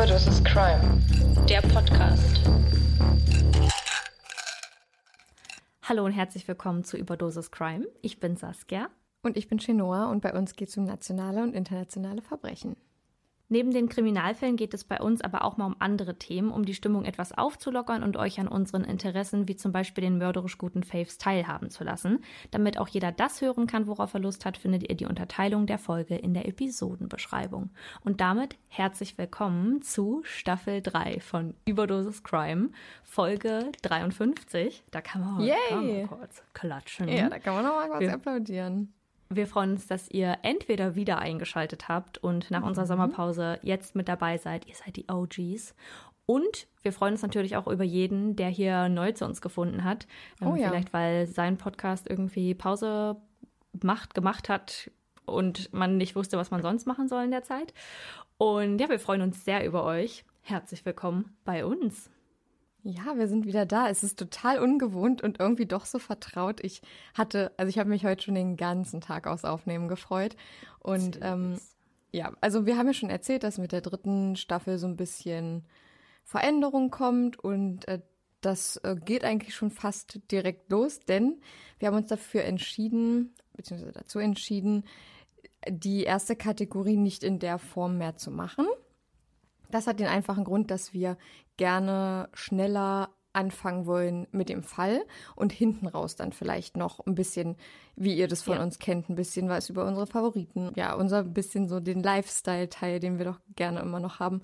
Überdosis Crime, der Podcast. Hallo und herzlich willkommen zu Überdosis Crime. Ich bin Saskia. Und ich bin Chenoa und bei uns geht es um nationale und internationale Verbrechen. Neben den Kriminalfällen geht es bei uns aber auch mal um andere Themen, um die Stimmung etwas aufzulockern und euch an unseren Interessen wie zum Beispiel den mörderisch guten Faves teilhaben zu lassen. Damit auch jeder das hören kann, worauf er Lust hat, findet ihr die Unterteilung der Folge in der Episodenbeschreibung. Und damit herzlich willkommen zu Staffel 3 von Überdosis Crime, Folge 53. Da kann man, Yay. kann man kurz klatschen. Ja, da kann man noch mal kurz Wir- applaudieren. Wir freuen uns, dass ihr entweder wieder eingeschaltet habt und nach unserer Sommerpause jetzt mit dabei seid. Ihr seid die OGs. Und wir freuen uns natürlich auch über jeden, der hier neu zu uns gefunden hat. Ähm, Oh ja. Vielleicht, weil sein Podcast irgendwie Pause macht, gemacht hat und man nicht wusste, was man sonst machen soll in der Zeit. Und ja, wir freuen uns sehr über euch. Herzlich willkommen bei uns. Ja, wir sind wieder da. Es ist total ungewohnt und irgendwie doch so vertraut. Ich hatte, also ich habe mich heute schon den ganzen Tag aufs Aufnehmen gefreut. Und ähm, ja, also wir haben ja schon erzählt, dass mit der dritten Staffel so ein bisschen Veränderung kommt und äh, das äh, geht eigentlich schon fast direkt los, denn wir haben uns dafür entschieden, beziehungsweise dazu entschieden, die erste Kategorie nicht in der Form mehr zu machen. Das hat den einfachen Grund, dass wir gerne schneller anfangen wollen mit dem Fall und hinten raus dann vielleicht noch ein bisschen, wie ihr das von Ja. uns kennt, ein bisschen was über unsere Favoriten, ja, unser bisschen so den Lifestyle-Teil, den wir doch gerne immer noch haben,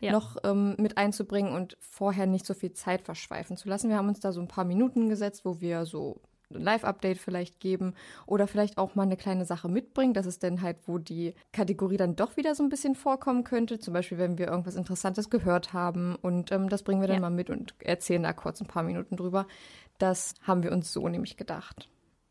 Ja. noch ähm, mit einzubringen und vorher nicht so viel Zeit verschweifen zu lassen. Wir haben uns da so ein paar Minuten gesetzt, wo wir so Live-Update vielleicht geben oder vielleicht auch mal eine kleine Sache mitbringen. Das ist dann halt, wo die Kategorie dann doch wieder so ein bisschen vorkommen könnte. Zum Beispiel, wenn wir irgendwas Interessantes gehört haben und ähm, das bringen wir dann Ja. mal mit und erzählen da kurz ein paar Minuten drüber. Das haben wir uns so nämlich gedacht.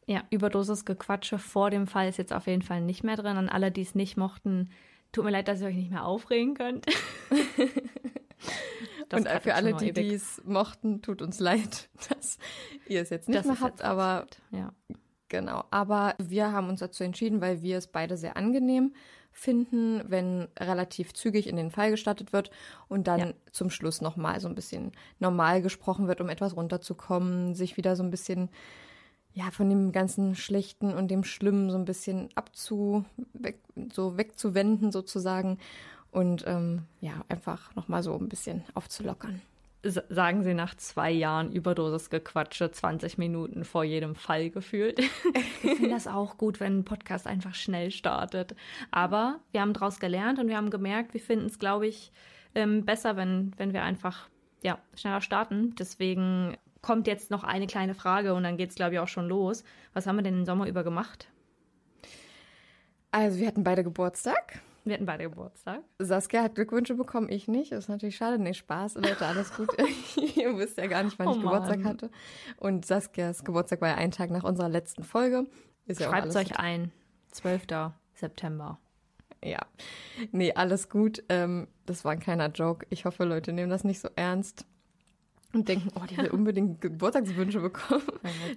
Ja, Überdosis Gequatsche vor dem Fall ist jetzt auf jeden Fall nicht mehr drin. An alle, die es nicht mochten, tut mir leid, dass ihr euch nicht mehr aufregen könnt. Das und für alle, die es mochten, tut uns leid, dass ihr es jetzt nicht Das mehr habt, jetzt aber ja. Genau, aber wir haben uns dazu entschieden, weil wir es beide sehr angenehm finden, wenn relativ zügig in den Fall gestattet wird und dann Ja. zum Schluss nochmal so ein bisschen normal gesprochen wird, um etwas runterzukommen, sich wieder so ein bisschen ja, von dem ganzen Schlechten und dem Schlimmen so ein bisschen abzu, weg, so wegzuwenden sozusagen und ähm, ja, einfach nochmal so ein bisschen aufzulockern. S- Sagen Sie nach zwei Jahren Überdosis Gequatsche 20 Minuten vor jedem Fall gefühlt. Wir finden das auch gut, wenn ein Podcast einfach schnell startet. Aber wir haben daraus gelernt und wir haben gemerkt, wir finden es, glaube ich, ähm, besser, wenn, wenn wir einfach ja, schneller starten. Deswegen kommt jetzt noch eine kleine Frage und dann geht es, glaube ich, auch schon los. Was haben wir denn den Sommer über gemacht? Also wir hatten beide Geburtstag. Wir hatten beide Geburtstag. Saskia hat Glückwünsche bekommen, ich nicht. Das ist natürlich schade. Nee, Spaß. Leute, alles gut. Ihr wisst ja gar nicht, wann Oh ich Geburtstag Mann. hatte. Und Saskias Geburtstag war ja ein Tag nach unserer letzten Folge. Ist ja Schreibt es euch ein. 12. September. Ja. Nee, alles gut. Ähm, das war ein kleiner Joke. Ich hoffe, Leute nehmen das nicht so ernst und denken, oh, die will unbedingt Geburtstagswünsche bekommen.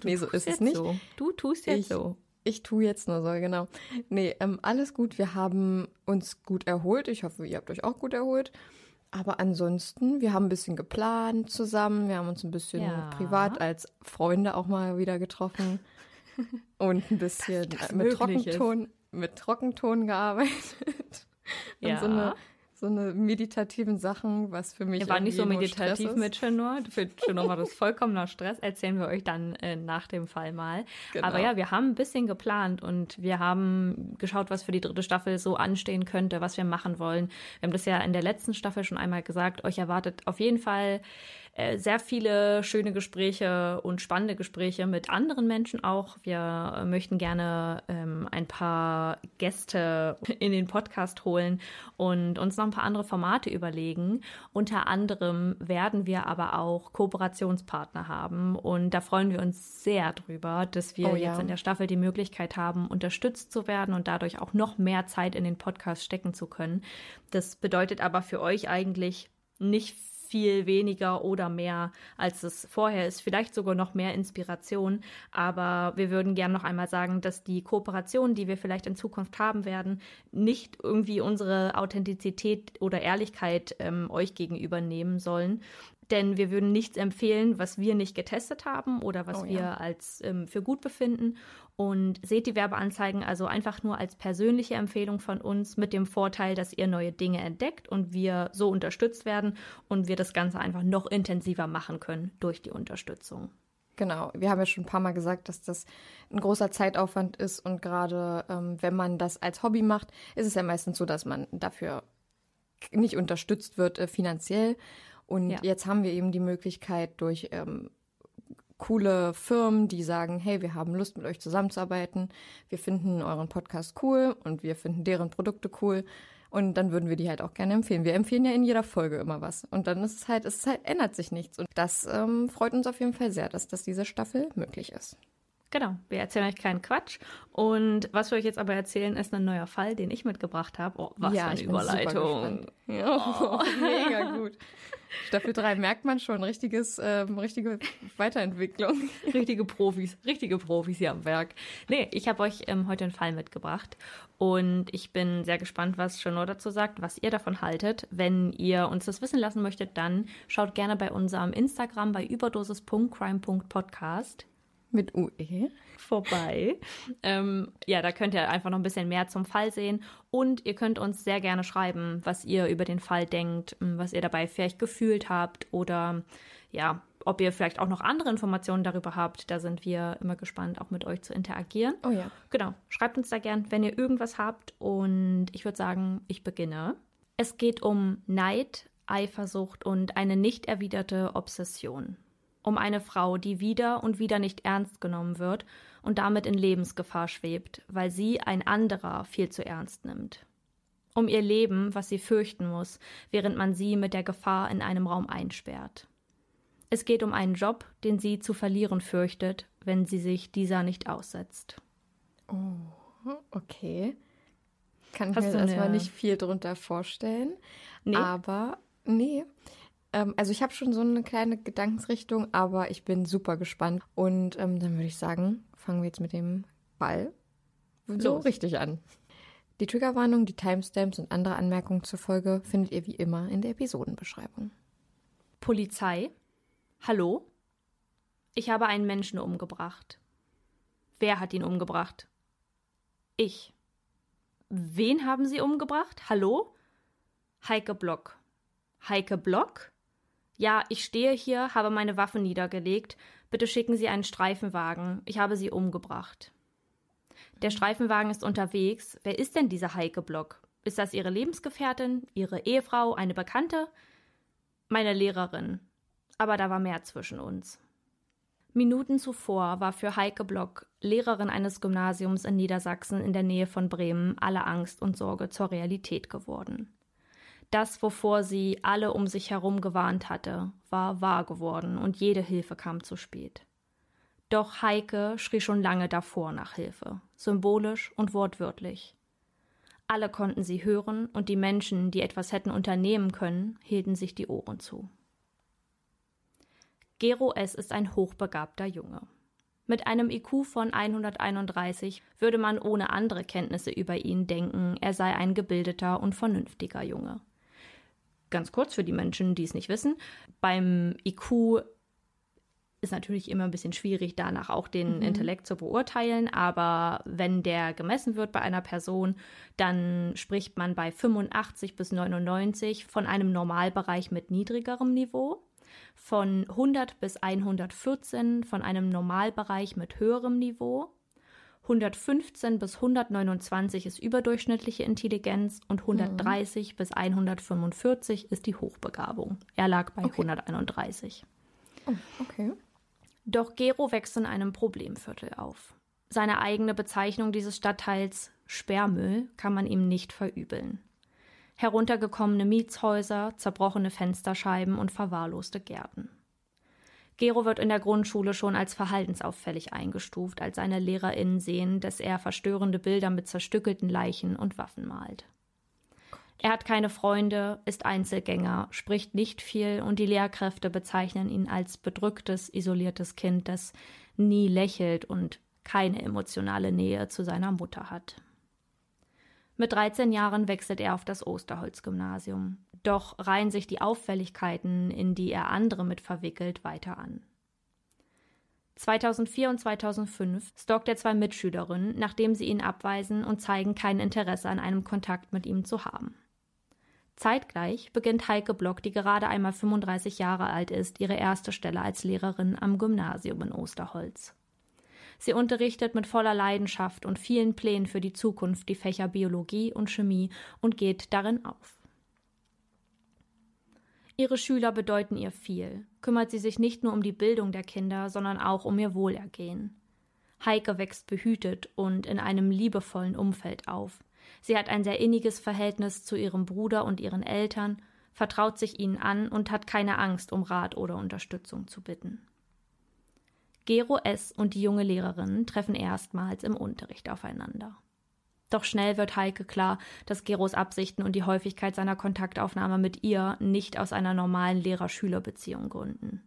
Du nee, so ist es nicht. So. Du tust jetzt Ich- so. Ich tue jetzt nur so, genau. Nee, ähm, alles gut. Wir haben uns gut erholt. Ich hoffe, ihr habt euch auch gut erholt. Aber ansonsten, wir haben ein bisschen geplant zusammen. Wir haben uns ein bisschen Ja. privat als Freunde auch mal wieder getroffen. Und ein bisschen das äh, mit möglich ist. Trockenton, mit Trockenton gearbeitet. Und Ja. so eine, so eine meditativen Sachen, was für mich Wir waren nicht so meditativ mit Chenor. Für Chenor war das vollkommener Stress. Erzählen wir euch dann äh, nach dem Fall mal. Genau. Aber ja, wir haben ein bisschen geplant und wir haben geschaut, was für die dritte Staffel so anstehen könnte, was wir machen wollen. Wir haben das ja in der letzten Staffel schon einmal gesagt. Euch erwartet auf jeden Fall äh, sehr viele schöne Gespräche und spannende Gespräche mit anderen Menschen auch. Wir möchten gerne ähm, ein paar Gäste in den Podcast holen und uns noch ein paar andere Formate überlegen. Unter anderem werden wir aber auch Kooperationspartner haben und da freuen wir uns sehr drüber, dass wir oh, ja. jetzt in der Staffel die Möglichkeit haben, unterstützt zu werden und dadurch auch noch mehr Zeit in den Podcast stecken zu können. Das bedeutet aber für euch eigentlich nicht viel weniger oder mehr, als es vorher ist. Vielleicht sogar noch mehr Inspiration. Aber wir würden gerne noch einmal sagen, dass die Kooperationen, die wir vielleicht in Zukunft haben werden, nicht irgendwie unsere Authentizität oder Ehrlichkeit ähm, euch gegenüber nehmen sollen, denn wir würden nichts empfehlen, was wir nicht getestet haben oder was oh, ja. wir als ähm, für gut befinden. Und seht die Werbeanzeigen also einfach nur als persönliche Empfehlung von uns mit dem Vorteil, dass ihr neue Dinge entdeckt und wir so unterstützt werden und wir das Ganze einfach noch intensiver machen können durch die Unterstützung. Genau, wir haben ja schon ein paar Mal gesagt, dass das ein großer Zeitaufwand ist und gerade ähm, wenn man das als Hobby macht, ist es ja meistens so, dass man dafür nicht unterstützt wird äh, finanziell und ja. jetzt haben wir eben die Möglichkeit durch ähm, coole Firmen, die sagen, hey, wir haben Lust mit euch zusammenzuarbeiten, wir finden euren Podcast cool und wir finden deren Produkte cool und dann würden wir die halt auch gerne empfehlen. Wir empfehlen ja in jeder Folge immer was und dann ist es halt, es halt, ändert sich nichts und das ähm, freut uns auf jeden Fall sehr, dass das diese Staffel möglich ist. Genau, wir erzählen euch keinen Quatsch. Und was wir euch jetzt aber erzählen, ist ein neuer Fall, den ich mitgebracht habe. Oh, was ja, für eine Überleitung. Ja, oh. mega gut. Staffel 3 merkt man schon, richtiges, ähm, richtige Weiterentwicklung. Richtige Profis, richtige Profis hier am Werk. Nee, ich habe euch ähm, heute einen Fall mitgebracht und ich bin sehr gespannt, was Chanor dazu sagt, was ihr davon haltet. Wenn ihr uns das wissen lassen möchtet, dann schaut gerne bei unserem Instagram bei überdosis.crime.podcast mit UE vorbei. ähm, ja, da könnt ihr einfach noch ein bisschen mehr zum Fall sehen und ihr könnt uns sehr gerne schreiben, was ihr über den Fall denkt, was ihr dabei vielleicht gefühlt habt oder ja, ob ihr vielleicht auch noch andere Informationen darüber habt. Da sind wir immer gespannt, auch mit euch zu interagieren. Oh ja. Genau. Schreibt uns da gern, wenn ihr irgendwas habt und ich würde sagen, ich beginne. Es geht um Neid, Eifersucht und eine nicht erwiderte Obsession um eine Frau, die wieder und wieder nicht ernst genommen wird und damit in Lebensgefahr schwebt, weil sie ein anderer viel zu ernst nimmt. Um ihr Leben, was sie fürchten muss, während man sie mit der Gefahr in einem Raum einsperrt. Es geht um einen Job, den sie zu verlieren fürchtet, wenn sie sich dieser nicht aussetzt. Oh, okay. Kann ich Hast mir erstmal nicht viel drunter vorstellen. Nee. Aber nee. Ähm, also ich habe schon so eine kleine Gedankensrichtung, aber ich bin super gespannt. Und ähm, dann würde ich sagen, fangen wir jetzt mit dem Ball so Los. richtig an. Die Triggerwarnung, die Timestamps und andere Anmerkungen zur Folge findet ihr wie immer in der Episodenbeschreibung. Polizei? Hallo? Ich habe einen Menschen umgebracht. Wer hat ihn umgebracht? Ich. Wen haben Sie umgebracht? Hallo? Heike Block. Heike Block? Ja, ich stehe hier, habe meine Waffe niedergelegt. Bitte schicken Sie einen Streifenwagen. Ich habe sie umgebracht. Der Streifenwagen ist unterwegs. Wer ist denn dieser Heike Block? Ist das Ihre Lebensgefährtin, Ihre Ehefrau, eine Bekannte? Meine Lehrerin. Aber da war mehr zwischen uns. Minuten zuvor war für Heike Block, Lehrerin eines Gymnasiums in Niedersachsen in der Nähe von Bremen, alle Angst und Sorge zur Realität geworden. Das, wovor sie alle um sich herum gewarnt hatte, war wahr geworden und jede Hilfe kam zu spät. Doch Heike schrie schon lange davor nach Hilfe, symbolisch und wortwörtlich. Alle konnten sie hören und die Menschen, die etwas hätten unternehmen können, hielten sich die Ohren zu. Gero S. ist ein hochbegabter Junge. Mit einem IQ von 131 würde man ohne andere Kenntnisse über ihn denken, er sei ein gebildeter und vernünftiger Junge ganz kurz für die Menschen, die es nicht wissen. Beim IQ ist natürlich immer ein bisschen schwierig, danach auch den mhm. Intellekt zu beurteilen, aber wenn der gemessen wird bei einer Person, dann spricht man bei 85 bis 99 von einem Normalbereich mit niedrigerem Niveau, von 100 bis 114 von einem Normalbereich mit höherem Niveau, 115 bis 129 ist überdurchschnittliche Intelligenz und 130 mhm. bis 145 ist die Hochbegabung. Er lag bei okay. 131. Oh, okay. Doch Gero wächst in einem Problemviertel auf. Seine eigene Bezeichnung dieses Stadtteils Sperrmüll kann man ihm nicht verübeln. Heruntergekommene Mietshäuser, zerbrochene Fensterscheiben und verwahrloste Gärten. Gero wird in der Grundschule schon als verhaltensauffällig eingestuft, als seine LehrerInnen sehen, dass er verstörende Bilder mit zerstückelten Leichen und Waffen malt. Er hat keine Freunde, ist Einzelgänger, spricht nicht viel und die Lehrkräfte bezeichnen ihn als bedrücktes, isoliertes Kind, das nie lächelt und keine emotionale Nähe zu seiner Mutter hat. Mit 13 Jahren wechselt er auf das Osterholz-Gymnasium. Doch reihen sich die Auffälligkeiten, in die er andere mit verwickelt, weiter an. 2004 und 2005 stalkt er zwei Mitschülerinnen, nachdem sie ihn abweisen und zeigen kein Interesse an einem Kontakt mit ihm zu haben. Zeitgleich beginnt Heike Block, die gerade einmal 35 Jahre alt ist, ihre erste Stelle als Lehrerin am Gymnasium in Osterholz. Sie unterrichtet mit voller Leidenschaft und vielen Plänen für die Zukunft die Fächer Biologie und Chemie und geht darin auf. Ihre Schüler bedeuten ihr viel, kümmert sie sich nicht nur um die Bildung der Kinder, sondern auch um ihr Wohlergehen. Heike wächst behütet und in einem liebevollen Umfeld auf. Sie hat ein sehr inniges Verhältnis zu ihrem Bruder und ihren Eltern, vertraut sich ihnen an und hat keine Angst, um Rat oder Unterstützung zu bitten. Gero S. und die junge Lehrerin treffen erstmals im Unterricht aufeinander. Doch schnell wird Heike klar, dass Geros Absichten und die Häufigkeit seiner Kontaktaufnahme mit ihr nicht aus einer normalen Lehrer-Schüler-Beziehung gründen.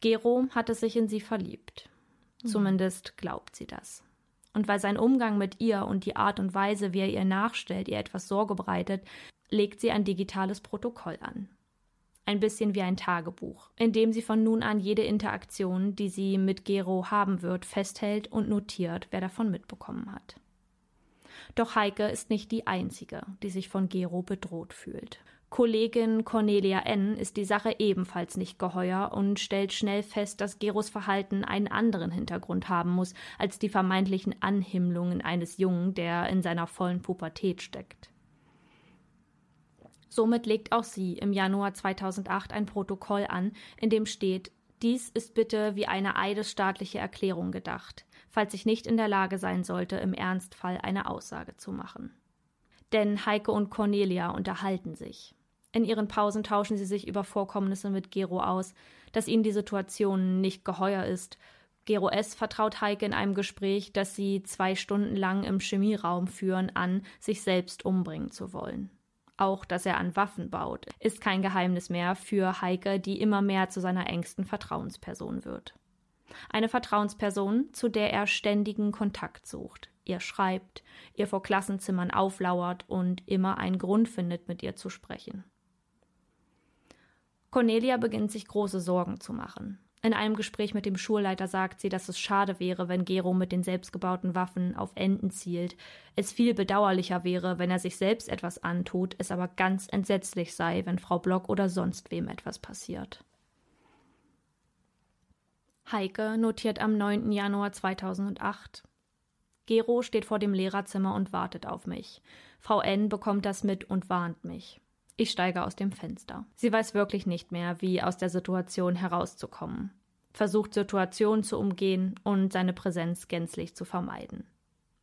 Gero hatte sich in sie verliebt. Mhm. Zumindest glaubt sie das. Und weil sein Umgang mit ihr und die Art und Weise, wie er ihr nachstellt, ihr etwas Sorge bereitet, legt sie ein digitales Protokoll an ein bisschen wie ein Tagebuch, in dem sie von nun an jede Interaktion, die sie mit Gero haben wird, festhält und notiert, wer davon mitbekommen hat. Doch Heike ist nicht die einzige, die sich von Gero bedroht fühlt. Kollegin Cornelia N. ist die Sache ebenfalls nicht geheuer und stellt schnell fest, dass Geros Verhalten einen anderen Hintergrund haben muss als die vermeintlichen Anhimmlungen eines Jungen, der in seiner vollen Pubertät steckt. Somit legt auch sie im Januar 2008 ein Protokoll an, in dem steht, dies ist bitte wie eine eidesstaatliche Erklärung gedacht, falls ich nicht in der Lage sein sollte, im Ernstfall eine Aussage zu machen. Denn Heike und Cornelia unterhalten sich. In ihren Pausen tauschen sie sich über Vorkommnisse mit Gero aus, dass ihnen die Situation nicht geheuer ist. Gero S. vertraut Heike in einem Gespräch, das sie zwei Stunden lang im Chemieraum führen, an, sich selbst umbringen zu wollen. Auch, dass er an Waffen baut, ist kein Geheimnis mehr für Heike, die immer mehr zu seiner engsten Vertrauensperson wird. Eine Vertrauensperson, zu der er ständigen Kontakt sucht, ihr schreibt, ihr vor Klassenzimmern auflauert und immer einen Grund findet, mit ihr zu sprechen. Cornelia beginnt sich große Sorgen zu machen. In einem Gespräch mit dem Schulleiter sagt sie, dass es schade wäre, wenn Gero mit den selbstgebauten Waffen auf Enten zielt. Es viel bedauerlicher wäre, wenn er sich selbst etwas antut, es aber ganz entsetzlich sei, wenn Frau Block oder sonst wem etwas passiert. Heike notiert am 9. Januar 2008. Gero steht vor dem Lehrerzimmer und wartet auf mich. Frau N bekommt das mit und warnt mich. Ich steige aus dem Fenster. Sie weiß wirklich nicht mehr, wie aus der Situation herauszukommen. Versucht Situationen zu umgehen und seine Präsenz gänzlich zu vermeiden.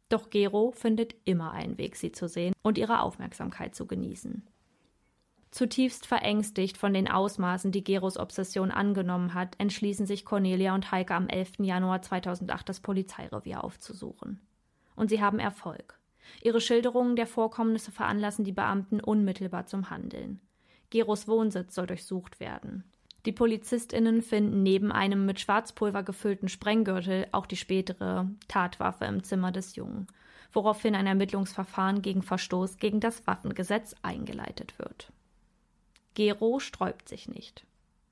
Doch Gero findet immer einen Weg, sie zu sehen und ihre Aufmerksamkeit zu genießen. Zutiefst verängstigt von den Ausmaßen, die Geros Obsession angenommen hat, entschließen sich Cornelia und Heike am 11. Januar 2008 das Polizeirevier aufzusuchen. Und sie haben Erfolg. Ihre Schilderungen der Vorkommnisse veranlassen die Beamten unmittelbar zum Handeln. Geros Wohnsitz soll durchsucht werden. Die PolizistInnen finden neben einem mit Schwarzpulver gefüllten Sprenggürtel auch die spätere Tatwaffe im Zimmer des Jungen, woraufhin ein Ermittlungsverfahren gegen Verstoß gegen das Waffengesetz eingeleitet wird. Gero sträubt sich nicht.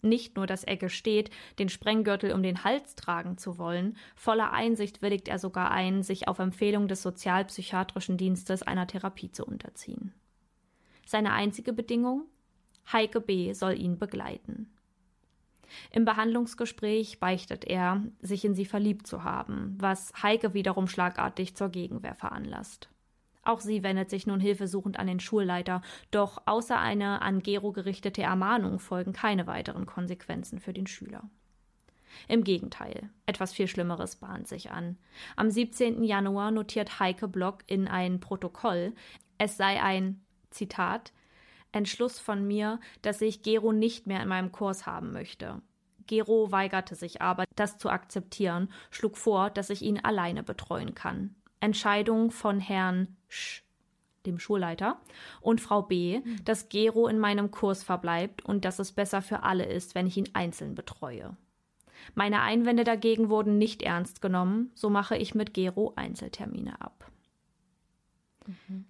Nicht nur, dass er gesteht, den Sprenggürtel um den Hals tragen zu wollen, voller Einsicht willigt er sogar ein, sich auf Empfehlung des sozialpsychiatrischen Dienstes einer Therapie zu unterziehen. Seine einzige Bedingung? Heike B. soll ihn begleiten. Im Behandlungsgespräch beichtet er, sich in sie verliebt zu haben, was Heike wiederum schlagartig zur Gegenwehr veranlasst. Auch sie wendet sich nun hilfesuchend an den Schulleiter, doch außer eine an Gero gerichtete Ermahnung folgen keine weiteren Konsequenzen für den Schüler. Im Gegenteil, etwas viel Schlimmeres bahnt sich an. Am 17. Januar notiert Heike Block in ein Protokoll, es sei ein, Zitat, Entschluss von mir, dass ich Gero nicht mehr in meinem Kurs haben möchte. Gero weigerte sich aber, das zu akzeptieren, schlug vor, dass ich ihn alleine betreuen kann. Entscheidung von Herrn Sch, dem Schulleiter, und Frau B, dass Gero in meinem Kurs verbleibt und dass es besser für alle ist, wenn ich ihn einzeln betreue. Meine Einwände dagegen wurden nicht ernst genommen, so mache ich mit Gero Einzeltermine ab. Mhm.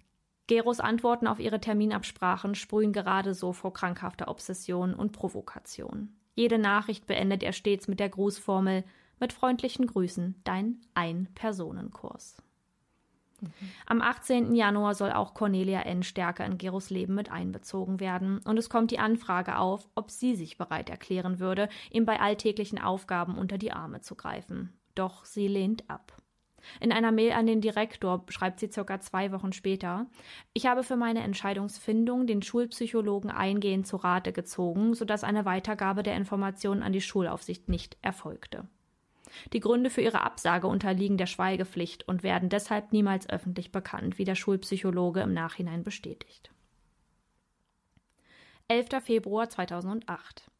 Geros Antworten auf ihre Terminabsprachen sprühen gerade so vor krankhafter Obsession und Provokation. Jede Nachricht beendet er stets mit der Grußformel mit freundlichen Grüßen, dein Ein-Personenkurs. Am 18. Januar soll auch Cornelia N. stärker in Geros Leben mit einbezogen werden und es kommt die Anfrage auf, ob sie sich bereit erklären würde, ihm bei alltäglichen Aufgaben unter die Arme zu greifen. Doch sie lehnt ab. In einer Mail an den Direktor schreibt sie circa zwei Wochen später, ich habe für meine Entscheidungsfindung den Schulpsychologen eingehend zu Rate gezogen, sodass eine Weitergabe der Informationen an die Schulaufsicht nicht erfolgte. Die Gründe für ihre Absage unterliegen der Schweigepflicht und werden deshalb niemals öffentlich bekannt, wie der Schulpsychologe im Nachhinein bestätigt. 11. Februar 2008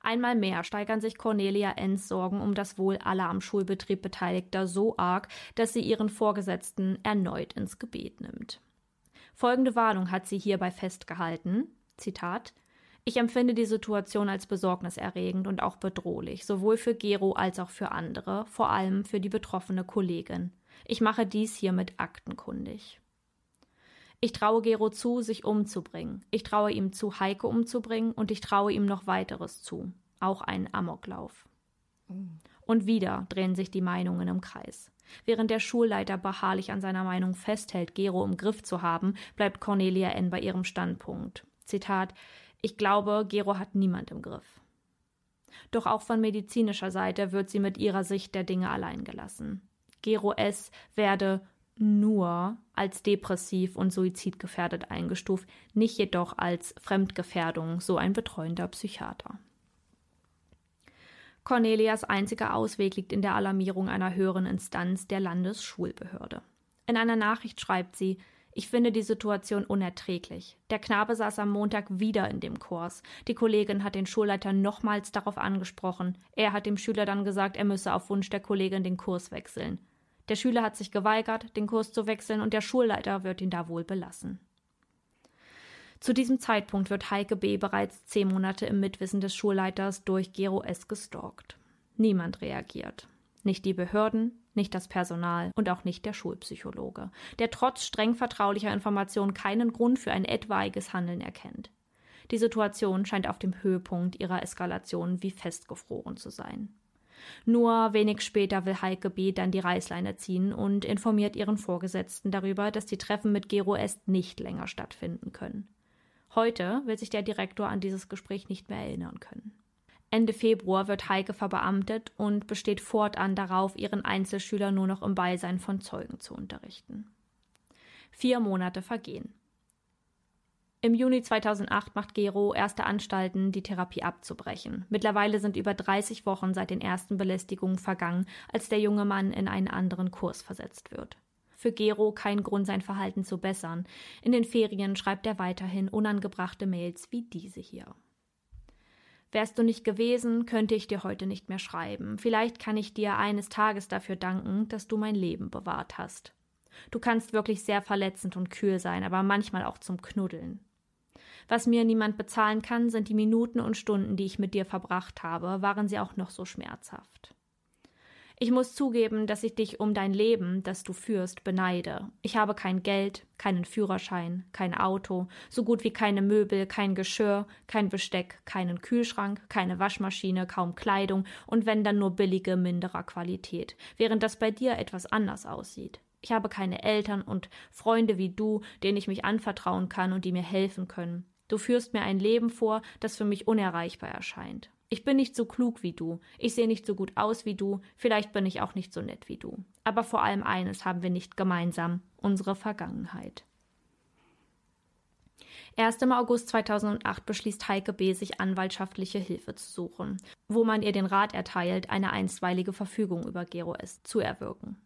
Einmal mehr steigern sich Cornelia Enns Sorgen um das Wohl aller am Schulbetrieb Beteiligter so arg, dass sie ihren Vorgesetzten erneut ins Gebet nimmt. Folgende Warnung hat sie hierbei festgehalten. Zitat ich empfinde die Situation als besorgniserregend und auch bedrohlich, sowohl für Gero als auch für andere, vor allem für die betroffene Kollegin. Ich mache dies hiermit aktenkundig. Ich traue Gero zu, sich umzubringen. Ich traue ihm zu, Heike umzubringen und ich traue ihm noch weiteres zu. Auch einen Amoklauf. Und wieder drehen sich die Meinungen im Kreis. Während der Schulleiter beharrlich an seiner Meinung festhält, Gero im Griff zu haben, bleibt Cornelia N. bei ihrem Standpunkt. Zitat, ich glaube, Gero hat niemand im Griff. Doch auch von medizinischer Seite wird sie mit ihrer Sicht der Dinge allein gelassen. Gero S. werde nur als depressiv und suizidgefährdet eingestuft, nicht jedoch als Fremdgefährdung, so ein betreuender Psychiater. Cornelias einziger Ausweg liegt in der Alarmierung einer höheren Instanz der Landesschulbehörde. In einer Nachricht schreibt sie, ich finde die Situation unerträglich. Der Knabe saß am Montag wieder in dem Kurs. Die Kollegin hat den Schulleiter nochmals darauf angesprochen. Er hat dem Schüler dann gesagt, er müsse auf Wunsch der Kollegin den Kurs wechseln. Der Schüler hat sich geweigert, den Kurs zu wechseln, und der Schulleiter wird ihn da wohl belassen. Zu diesem Zeitpunkt wird Heike B. bereits zehn Monate im Mitwissen des Schulleiters durch Gero S. gestalkt. Niemand reagiert. Nicht die Behörden, nicht das Personal und auch nicht der Schulpsychologe, der trotz streng vertraulicher Informationen keinen Grund für ein etwaiges Handeln erkennt. Die Situation scheint auf dem Höhepunkt ihrer Eskalation wie festgefroren zu sein. Nur wenig später will Heike B. dann die Reißleine ziehen und informiert ihren Vorgesetzten darüber, dass die Treffen mit Gero S. nicht länger stattfinden können. Heute will sich der Direktor an dieses Gespräch nicht mehr erinnern können. Ende Februar wird Heike verbeamtet und besteht fortan darauf, ihren Einzelschüler nur noch im Beisein von Zeugen zu unterrichten. Vier Monate vergehen. Im Juni 2008 macht Gero erste Anstalten, die Therapie abzubrechen. Mittlerweile sind über 30 Wochen seit den ersten Belästigungen vergangen, als der junge Mann in einen anderen Kurs versetzt wird. Für Gero kein Grund, sein Verhalten zu bessern. In den Ferien schreibt er weiterhin unangebrachte Mails wie diese hier. Wärst du nicht gewesen, könnte ich dir heute nicht mehr schreiben. Vielleicht kann ich dir eines Tages dafür danken, dass du mein Leben bewahrt hast. Du kannst wirklich sehr verletzend und kühl sein, aber manchmal auch zum Knuddeln. Was mir niemand bezahlen kann, sind die Minuten und Stunden, die ich mit dir verbracht habe, waren sie auch noch so schmerzhaft. Ich muss zugeben, dass ich dich um dein Leben, das du führst, beneide. Ich habe kein Geld, keinen Führerschein, kein Auto, so gut wie keine Möbel, kein Geschirr, kein Besteck, keinen Kühlschrank, keine Waschmaschine, kaum Kleidung und wenn dann nur billige, minderer Qualität, während das bei dir etwas anders aussieht. Ich habe keine Eltern und Freunde wie du, denen ich mich anvertrauen kann und die mir helfen können. Du führst mir ein Leben vor, das für mich unerreichbar erscheint. Ich bin nicht so klug wie du, ich sehe nicht so gut aus wie du, vielleicht bin ich auch nicht so nett wie du. Aber vor allem eines haben wir nicht gemeinsam, unsere Vergangenheit. Erst im August 2008 beschließt Heike B., sich anwaltschaftliche Hilfe zu suchen, wo man ihr den Rat erteilt, eine einstweilige Verfügung über Gero S. zu erwirken.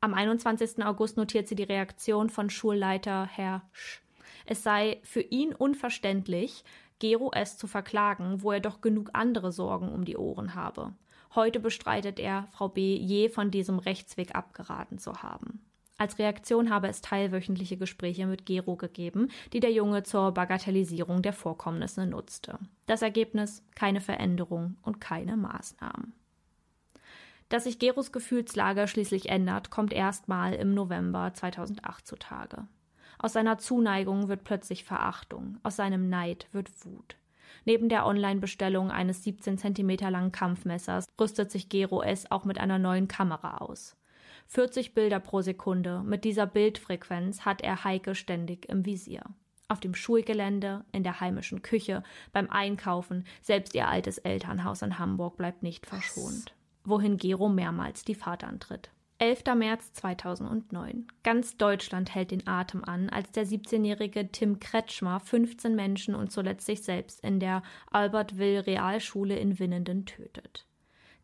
Am 21. August notiert sie die Reaktion von Schulleiter Herr Sch. Es sei für ihn unverständlich, Gero S. zu verklagen, wo er doch genug andere Sorgen um die Ohren habe. Heute bestreitet er, Frau B. je von diesem Rechtsweg abgeraten zu haben. Als Reaktion habe es teilwöchentliche Gespräche mit Gero gegeben, die der Junge zur Bagatellisierung der Vorkommnisse nutzte. Das Ergebnis keine Veränderung und keine Maßnahmen. Dass sich Geros Gefühlslage schließlich ändert, kommt erstmal im November 2008 zutage. Aus seiner Zuneigung wird plötzlich Verachtung, aus seinem Neid wird Wut. Neben der Online-Bestellung eines 17 cm langen Kampfmessers rüstet sich Gero S. auch mit einer neuen Kamera aus. 40 Bilder pro Sekunde. Mit dieser Bildfrequenz hat er Heike ständig im Visier. Auf dem Schulgelände, in der heimischen Küche, beim Einkaufen, selbst ihr altes Elternhaus in Hamburg bleibt nicht verschont. Wohin Gero mehrmals die Fahrt antritt. 11. März 2009. Ganz Deutschland hält den Atem an, als der 17-jährige Tim Kretschmer 15 Menschen und zuletzt sich selbst in der Albert Will Realschule in Winnenden tötet.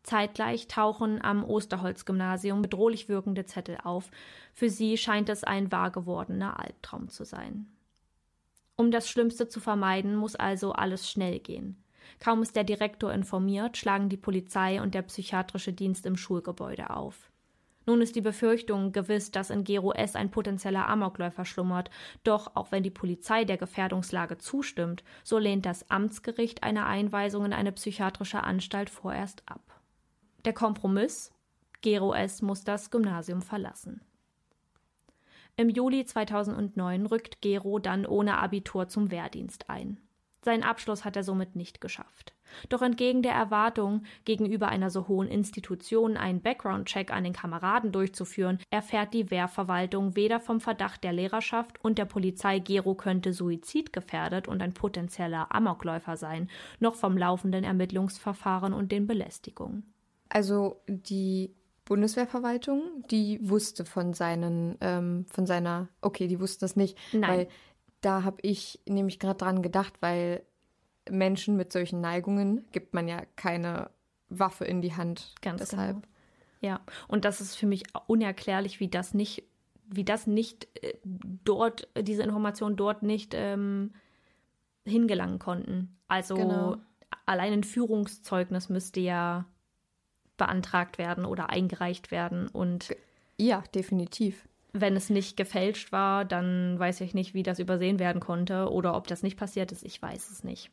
Zeitgleich tauchen am Osterholz-Gymnasium bedrohlich wirkende Zettel auf. Für sie scheint es ein wahr gewordener Albtraum zu sein. Um das Schlimmste zu vermeiden, muss also alles schnell gehen. Kaum ist der Direktor informiert, schlagen die Polizei und der psychiatrische Dienst im Schulgebäude auf. Nun ist die Befürchtung gewiss, dass in Gero S. ein potenzieller Amokläufer schlummert. Doch auch wenn die Polizei der Gefährdungslage zustimmt, so lehnt das Amtsgericht eine Einweisung in eine psychiatrische Anstalt vorerst ab. Der Kompromiss? Gero S. muss das Gymnasium verlassen. Im Juli 2009 rückt Gero dann ohne Abitur zum Wehrdienst ein. Seinen Abschluss hat er somit nicht geschafft. Doch entgegen der Erwartung, gegenüber einer so hohen Institution einen Background-Check an den Kameraden durchzuführen, erfährt die Wehrverwaltung weder vom Verdacht der Lehrerschaft und der Polizei, Gero könnte suizidgefährdet und ein potenzieller Amokläufer sein, noch vom laufenden Ermittlungsverfahren und den Belästigungen. Also die Bundeswehrverwaltung, die wusste von seinen, ähm, von seiner, okay, die wusste das nicht, Nein. weil da habe ich nämlich gerade dran gedacht, weil Menschen mit solchen Neigungen gibt man ja keine Waffe in die Hand. Ganz Deshalb. genau. Ja, und das ist für mich unerklärlich, wie das nicht, wie das nicht äh, dort, diese Informationen dort nicht ähm, hingelangen konnten. Also Genau. allein ein Führungszeugnis müsste ja beantragt werden oder eingereicht werden. Und Ja, definitiv. Wenn es nicht gefälscht war, dann weiß ich nicht, wie das übersehen werden konnte oder ob das nicht passiert ist. Ich weiß es nicht.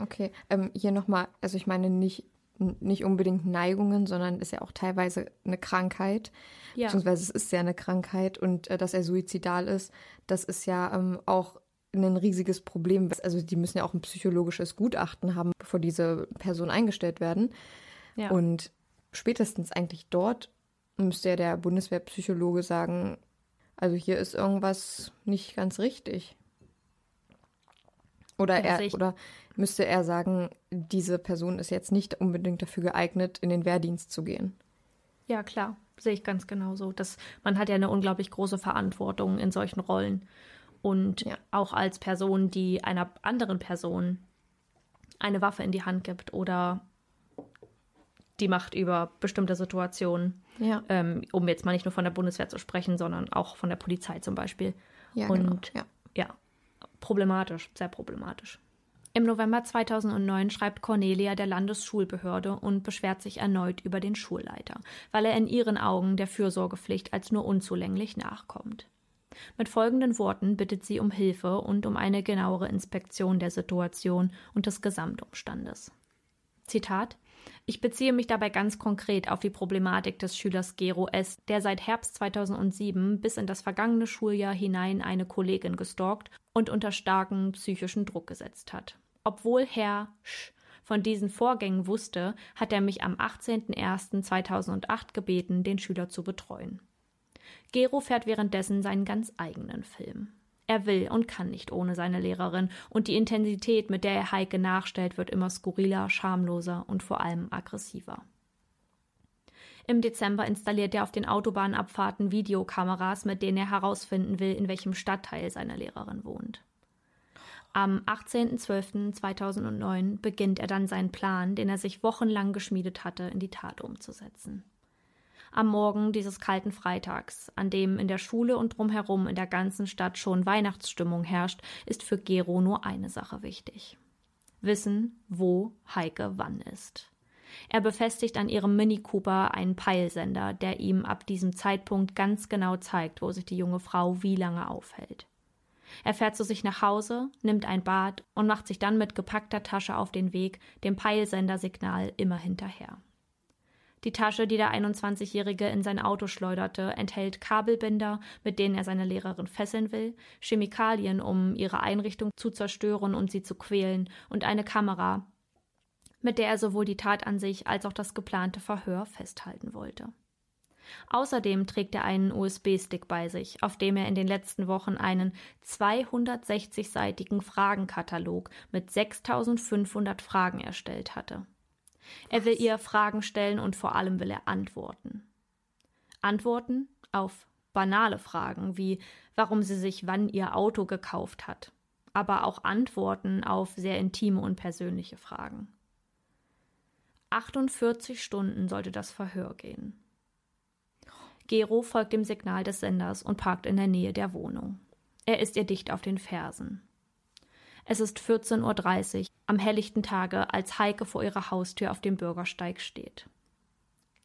Okay, ähm, hier nochmal, also ich meine nicht, nicht unbedingt Neigungen, sondern ist ja auch teilweise eine Krankheit, Ja. beziehungsweise es ist ja eine Krankheit und äh, dass er suizidal ist, das ist ja ähm, auch ein riesiges Problem. Also die müssen ja auch ein psychologisches Gutachten haben, bevor diese Personen eingestellt werden. Ja. Und spätestens eigentlich dort müsste ja der Bundeswehrpsychologe sagen, also hier ist irgendwas nicht ganz richtig. Oder Ja, er oder müsste er sagen, diese Person ist jetzt nicht unbedingt dafür geeignet, in den Wehrdienst zu gehen. Ja, klar, sehe ich ganz genauso. Das, man hat ja eine unglaublich große Verantwortung in solchen Rollen. Und Ja. auch als Person, die einer anderen Person eine Waffe in die Hand gibt oder die Macht über bestimmte Situationen, Ja. ähm, um jetzt mal nicht nur von der Bundeswehr zu sprechen, sondern auch von der Polizei zum Beispiel. Ja, Und genau. Ja. ja, problematisch, sehr problematisch. Im November 2009 schreibt Cornelia der Landesschulbehörde und beschwert sich erneut über den Schulleiter, weil er in ihren Augen der Fürsorgepflicht als nur unzulänglich nachkommt. Mit folgenden Worten bittet sie um Hilfe und um eine genauere Inspektion der Situation und des Gesamtumstandes. Zitat Ich beziehe mich dabei ganz konkret auf die Problematik des Schülers Gero S., der seit Herbst 2007 bis in das vergangene Schuljahr hinein eine Kollegin gestalkt und unter starken psychischen Druck gesetzt hat. Obwohl Herr Sch von diesen Vorgängen wusste, hat er mich am 18.01.2008 gebeten, den Schüler zu betreuen. Gero fährt währenddessen seinen ganz eigenen Film. Er will und kann nicht ohne seine Lehrerin, und die Intensität, mit der er Heike nachstellt, wird immer skurriler, schamloser und vor allem aggressiver. Im Dezember installiert er auf den Autobahnabfahrten Videokameras, mit denen er herausfinden will, in welchem Stadtteil seine Lehrerin wohnt. Am 18.12.2009 beginnt er dann seinen Plan, den er sich wochenlang geschmiedet hatte, in die Tat umzusetzen. Am Morgen dieses kalten Freitags, an dem in der Schule und drumherum in der ganzen Stadt schon Weihnachtsstimmung herrscht, ist für Gero nur eine Sache wichtig. Wissen, wo Heike wann ist. Er befestigt an ihrem Mini Cooper einen Peilsender, der ihm ab diesem Zeitpunkt ganz genau zeigt, wo sich die junge Frau wie lange aufhält. Er fährt zu sich nach Hause, nimmt ein Bad und macht sich dann mit gepackter Tasche auf den Weg, dem Peilsendersignal immer hinterher. Die Tasche, die der 21-Jährige in sein Auto schleuderte, enthält Kabelbinder, mit denen er seine Lehrerin fesseln will, Chemikalien, um ihre Einrichtung zu zerstören und sie zu quälen, und eine Kamera, mit der er sowohl die Tat an sich als auch das geplante Verhör festhalten wollte. Außerdem trägt er einen USB-Stick bei sich, auf dem er in den letzten Wochen einen 260-seitigen Fragenkatalog mit 6500 Fragen erstellt hatte. Er will ihr Fragen stellen und vor allem will er Antworten. Antworten auf banale Fragen wie warum sie sich wann ihr Auto gekauft hat, aber auch Antworten auf sehr intime und persönliche Fragen. 48 Stunden sollte das Verhör gehen. Gero folgt dem Signal des Senders und parkt in der Nähe der Wohnung. Er ist ihr dicht auf den Fersen. Es ist 14.30 Uhr am helllichten Tage, als Heike vor ihrer Haustür auf dem Bürgersteig steht.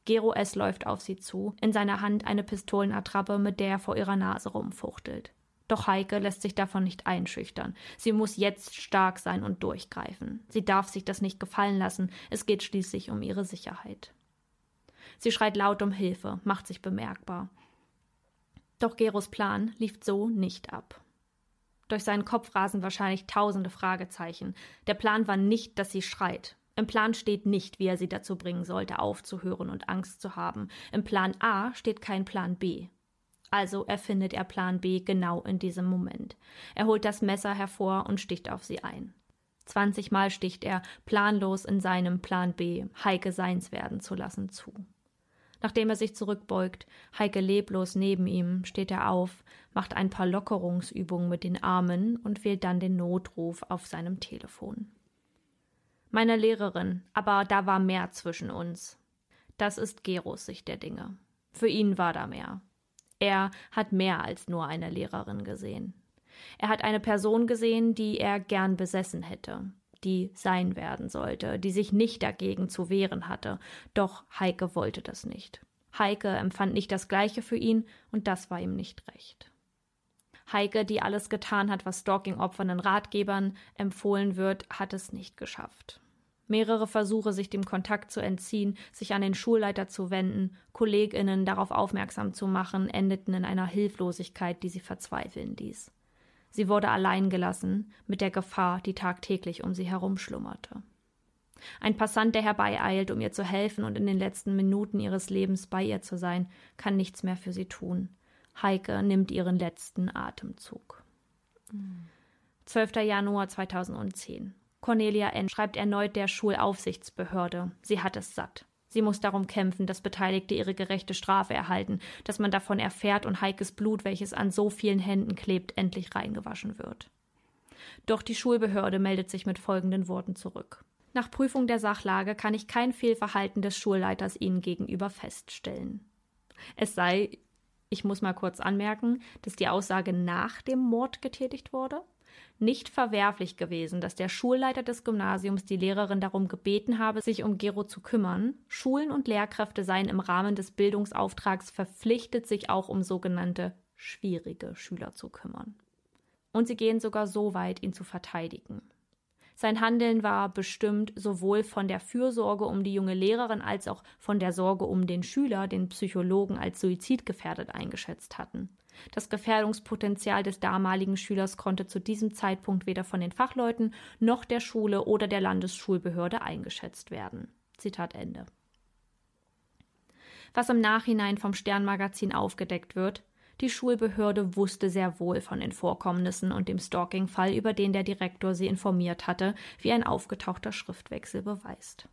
Gero S. läuft auf sie zu, in seiner Hand eine Pistolenattrappe, mit der er vor ihrer Nase rumfuchtelt. Doch Heike lässt sich davon nicht einschüchtern. Sie muss jetzt stark sein und durchgreifen. Sie darf sich das nicht gefallen lassen. Es geht schließlich um ihre Sicherheit. Sie schreit laut um Hilfe, macht sich bemerkbar. Doch Geros Plan lief so nicht ab. Durch seinen Kopf rasen wahrscheinlich tausende Fragezeichen. Der Plan war nicht, dass sie schreit. Im Plan steht nicht, wie er sie dazu bringen sollte, aufzuhören und Angst zu haben. Im Plan A steht kein Plan B. Also erfindet er Plan B genau in diesem Moment. Er holt das Messer hervor und sticht auf sie ein. Zwanzigmal sticht er, planlos in seinem Plan B, Heike seins werden zu lassen, zu. Nachdem er sich zurückbeugt, Heike leblos neben ihm, steht er auf, macht ein paar Lockerungsübungen mit den Armen und wählt dann den Notruf auf seinem Telefon. Meine Lehrerin, aber da war mehr zwischen uns. Das ist Geros Sicht der Dinge. Für ihn war da mehr. Er hat mehr als nur eine Lehrerin gesehen. Er hat eine Person gesehen, die er gern besessen hätte, die sein werden sollte, die sich nicht dagegen zu wehren hatte. Doch Heike wollte das nicht. Heike empfand nicht das Gleiche für ihn und das war ihm nicht recht. Heike, die alles getan hat, was Stalking-Opfern in Ratgebern empfohlen wird, hat es nicht geschafft. Mehrere Versuche, sich dem Kontakt zu entziehen, sich an den Schulleiter zu wenden, KollegInnen darauf aufmerksam zu machen, endeten in einer Hilflosigkeit, die sie verzweifeln ließ. Sie wurde allein gelassen, mit der Gefahr, die tagtäglich um sie herumschlummerte. Ein Passant, der herbeieilt, um ihr zu helfen und in den letzten Minuten ihres Lebens bei ihr zu sein, kann nichts mehr für sie tun. Heike nimmt ihren letzten Atemzug. 12. Januar 2010. Cornelia N. schreibt erneut der Schulaufsichtsbehörde. Sie hat es satt. Sie muss darum kämpfen, dass Beteiligte ihre gerechte Strafe erhalten, dass man davon erfährt und Heikes Blut, welches an so vielen Händen klebt, endlich reingewaschen wird. Doch die Schulbehörde meldet sich mit folgenden Worten zurück. Nach Prüfung der Sachlage kann ich kein Fehlverhalten des Schulleiters Ihnen gegenüber feststellen. Es sei, ich muss mal kurz anmerken, dass die Aussage nach dem Mord getätigt wurde nicht verwerflich gewesen, dass der Schulleiter des Gymnasiums die Lehrerin darum gebeten habe, sich um Gero zu kümmern. Schulen und Lehrkräfte seien im Rahmen des Bildungsauftrags verpflichtet, sich auch um sogenannte schwierige Schüler zu kümmern. Und sie gehen sogar so weit, ihn zu verteidigen. Sein Handeln war bestimmt sowohl von der Fürsorge um die junge Lehrerin als auch von der Sorge um den Schüler, den Psychologen als suizidgefährdet eingeschätzt hatten. Das Gefährdungspotenzial des damaligen Schülers konnte zu diesem Zeitpunkt weder von den Fachleuten noch der Schule oder der Landesschulbehörde eingeschätzt werden. Zitat Ende. Was im Nachhinein vom Sternmagazin aufgedeckt wird, Die Schulbehörde wusste sehr wohl von den Vorkommnissen und dem Stalking-Fall, über den der Direktor sie informiert hatte, wie ein aufgetauchter Schriftwechsel beweist.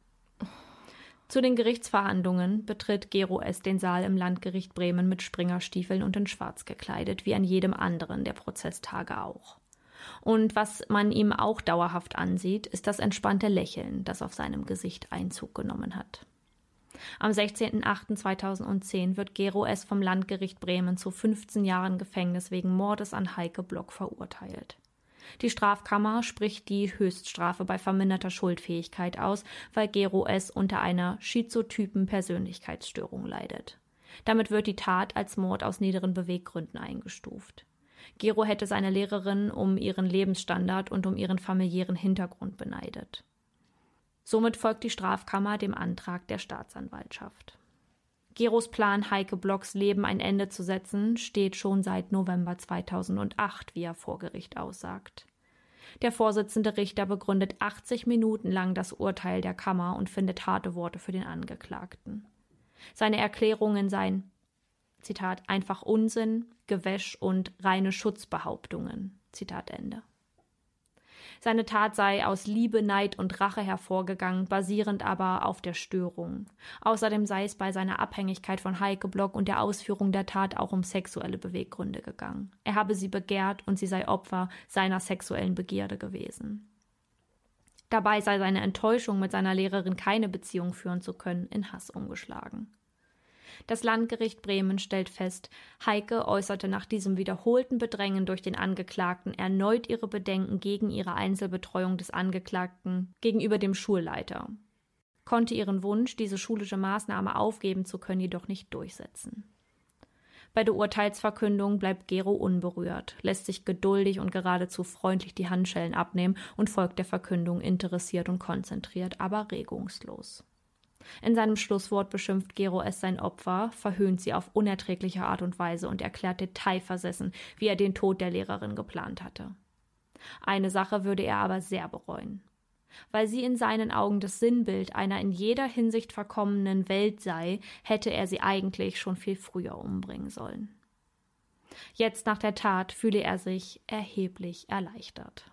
Zu den Gerichtsverhandlungen betritt Gero S. den Saal im Landgericht Bremen mit Springerstiefeln und in Schwarz gekleidet, wie an jedem anderen der Prozesstage auch. Und was man ihm auch dauerhaft ansieht, ist das entspannte Lächeln, das auf seinem Gesicht Einzug genommen hat. Am 16.08.2010 wird Gero S. vom Landgericht Bremen zu 15 Jahren Gefängnis wegen Mordes an Heike Block verurteilt. Die Strafkammer spricht die Höchststrafe bei verminderter Schuldfähigkeit aus, weil Gero S. unter einer schizotypen Persönlichkeitsstörung leidet. Damit wird die Tat als Mord aus niederen Beweggründen eingestuft. Gero hätte seine Lehrerin um ihren Lebensstandard und um ihren familiären Hintergrund beneidet. Somit folgt die Strafkammer dem Antrag der Staatsanwaltschaft. Geros Plan, Heike Blocks Leben ein Ende zu setzen, steht schon seit November 2008, wie er vor Gericht aussagt. Der Vorsitzende Richter begründet 80 Minuten lang das Urteil der Kammer und findet harte Worte für den Angeklagten. Seine Erklärungen seien Zitat einfach Unsinn, Gewäsch und reine Schutzbehauptungen. Zitat Ende. Seine Tat sei aus Liebe, Neid und Rache hervorgegangen, basierend aber auf der Störung. Außerdem sei es bei seiner Abhängigkeit von Heike Block und der Ausführung der Tat auch um sexuelle Beweggründe gegangen. Er habe sie begehrt und sie sei Opfer seiner sexuellen Begierde gewesen. Dabei sei seine Enttäuschung, mit seiner Lehrerin keine Beziehung führen zu können, in Hass umgeschlagen. Das Landgericht Bremen stellt fest, Heike äußerte nach diesem wiederholten Bedrängen durch den Angeklagten erneut ihre Bedenken gegen ihre Einzelbetreuung des Angeklagten gegenüber dem Schulleiter, konnte ihren Wunsch, diese schulische Maßnahme aufgeben zu können, jedoch nicht durchsetzen. Bei der Urteilsverkündung bleibt Gero unberührt, lässt sich geduldig und geradezu freundlich die Handschellen abnehmen und folgt der Verkündung interessiert und konzentriert, aber regungslos. In seinem Schlusswort beschimpft Gero es sein Opfer, verhöhnt sie auf unerträgliche Art und Weise und erklärt detailversessen, wie er den Tod der Lehrerin geplant hatte. Eine Sache würde er aber sehr bereuen. Weil sie in seinen Augen das Sinnbild einer in jeder Hinsicht verkommenen Welt sei, hätte er sie eigentlich schon viel früher umbringen sollen. Jetzt nach der Tat fühle er sich erheblich erleichtert.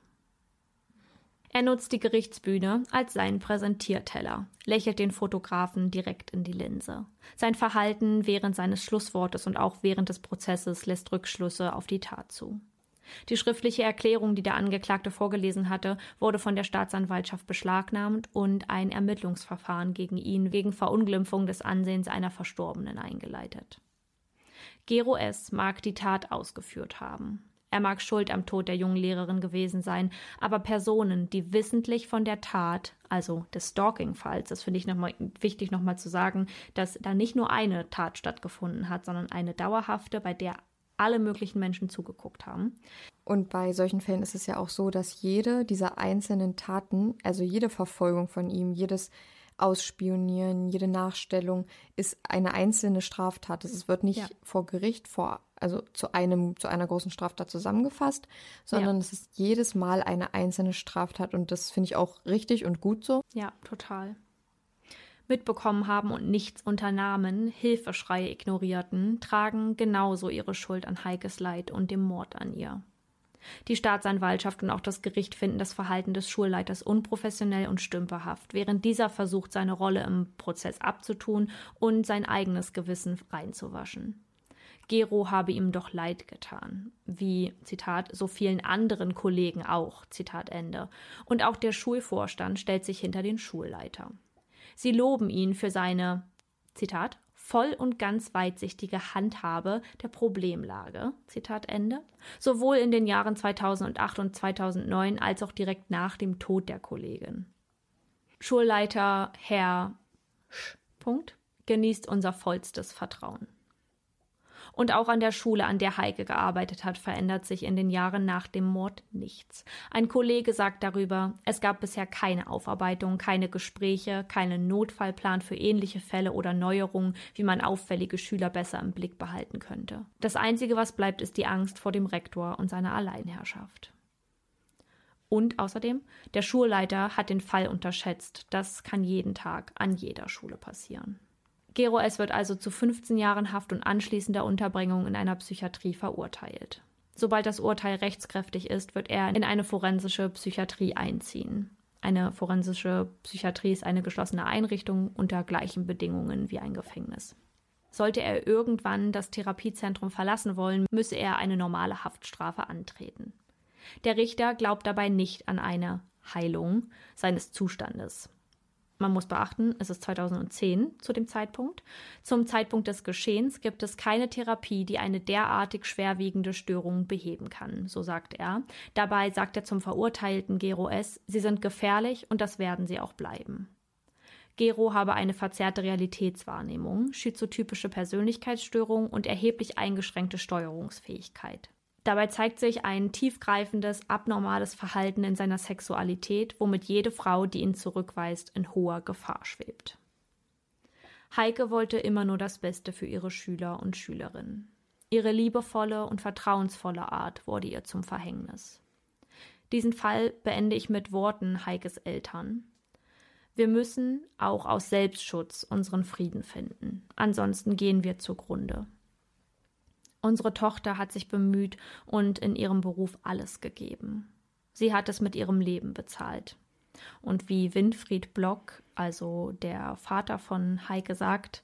Er nutzt die Gerichtsbühne als seinen Präsentierteller, lächelt den Fotografen direkt in die Linse. Sein Verhalten während seines Schlusswortes und auch während des Prozesses lässt Rückschlüsse auf die Tat zu. Die schriftliche Erklärung, die der Angeklagte vorgelesen hatte, wurde von der Staatsanwaltschaft beschlagnahmt und ein Ermittlungsverfahren gegen ihn wegen Verunglimpfung des Ansehens einer Verstorbenen eingeleitet. Gero S. mag die Tat ausgeführt haben. Er mag schuld am Tod der jungen Lehrerin gewesen sein, aber Personen, die wissentlich von der Tat, also des Stalking-Falls, das finde ich nochmal wichtig nochmal zu sagen, dass da nicht nur eine Tat stattgefunden hat, sondern eine dauerhafte, bei der alle möglichen Menschen zugeguckt haben. Und bei solchen Fällen ist es ja auch so, dass jede dieser einzelnen Taten, also jede Verfolgung von ihm, jedes Ausspionieren, jede Nachstellung ist eine einzelne Straftat. Es wird nicht ja. vor Gericht, vor, also zu einem, zu einer großen Straftat zusammengefasst, sondern ja. es ist jedes Mal eine einzelne Straftat und das finde ich auch richtig und gut so. Ja, total. Mitbekommen haben und nichts unternahmen, Hilfeschreie ignorierten, tragen genauso ihre Schuld an Heikes Leid und dem Mord an ihr. Die Staatsanwaltschaft und auch das Gericht finden das Verhalten des Schulleiters unprofessionell und stümperhaft, während dieser versucht, seine Rolle im Prozess abzutun und sein eigenes Gewissen reinzuwaschen. Gero habe ihm doch leid getan, wie, Zitat, so vielen anderen Kollegen auch, Zitat Ende. Und auch der Schulvorstand stellt sich hinter den Schulleiter. Sie loben ihn für seine, Zitat, voll und ganz weitsichtige Handhabe der Problemlage, Zitat Ende, sowohl in den Jahren 2008 und 2009 als auch direkt nach dem Tod der Kollegin. Schulleiter Herr Sch. Punkt, genießt unser vollstes Vertrauen. Und auch an der Schule, an der Heike gearbeitet hat, verändert sich in den Jahren nach dem Mord nichts. Ein Kollege sagt darüber, es gab bisher keine Aufarbeitung, keine Gespräche, keinen Notfallplan für ähnliche Fälle oder Neuerungen, wie man auffällige Schüler besser im Blick behalten könnte. Das Einzige, was bleibt, ist die Angst vor dem Rektor und seiner Alleinherrschaft. Und außerdem, der Schulleiter hat den Fall unterschätzt. Das kann jeden Tag an jeder Schule passieren. Gero S. wird also zu 15 Jahren Haft und anschließender Unterbringung in einer Psychiatrie verurteilt. Sobald das Urteil rechtskräftig ist, wird er in eine forensische Psychiatrie einziehen. Eine forensische Psychiatrie ist eine geschlossene Einrichtung unter gleichen Bedingungen wie ein Gefängnis. Sollte er irgendwann das Therapiezentrum verlassen wollen, müsse er eine normale Haftstrafe antreten. Der Richter glaubt dabei nicht an eine Heilung seines Zustandes. Man muss beachten, es ist 2010 zu dem Zeitpunkt. Zum Zeitpunkt des Geschehens gibt es keine Therapie, die eine derartig schwerwiegende Störung beheben kann, so sagt er. Dabei sagt er zum verurteilten Gero S., sie sind gefährlich und das werden sie auch bleiben. Gero habe eine verzerrte Realitätswahrnehmung, schizotypische Persönlichkeitsstörung und erheblich eingeschränkte Steuerungsfähigkeit. Dabei zeigt sich ein tiefgreifendes, abnormales Verhalten in seiner Sexualität, womit jede Frau, die ihn zurückweist, in hoher Gefahr schwebt. Heike wollte immer nur das Beste für ihre Schüler und Schülerinnen. Ihre liebevolle und vertrauensvolle Art wurde ihr zum Verhängnis. Diesen Fall beende ich mit Worten Heikes Eltern. Wir müssen auch aus Selbstschutz unseren Frieden finden, ansonsten gehen wir zugrunde. Unsere Tochter hat sich bemüht und in ihrem Beruf alles gegeben. Sie hat es mit ihrem Leben bezahlt. Und wie Winfried Block, also der Vater von Heike, sagt,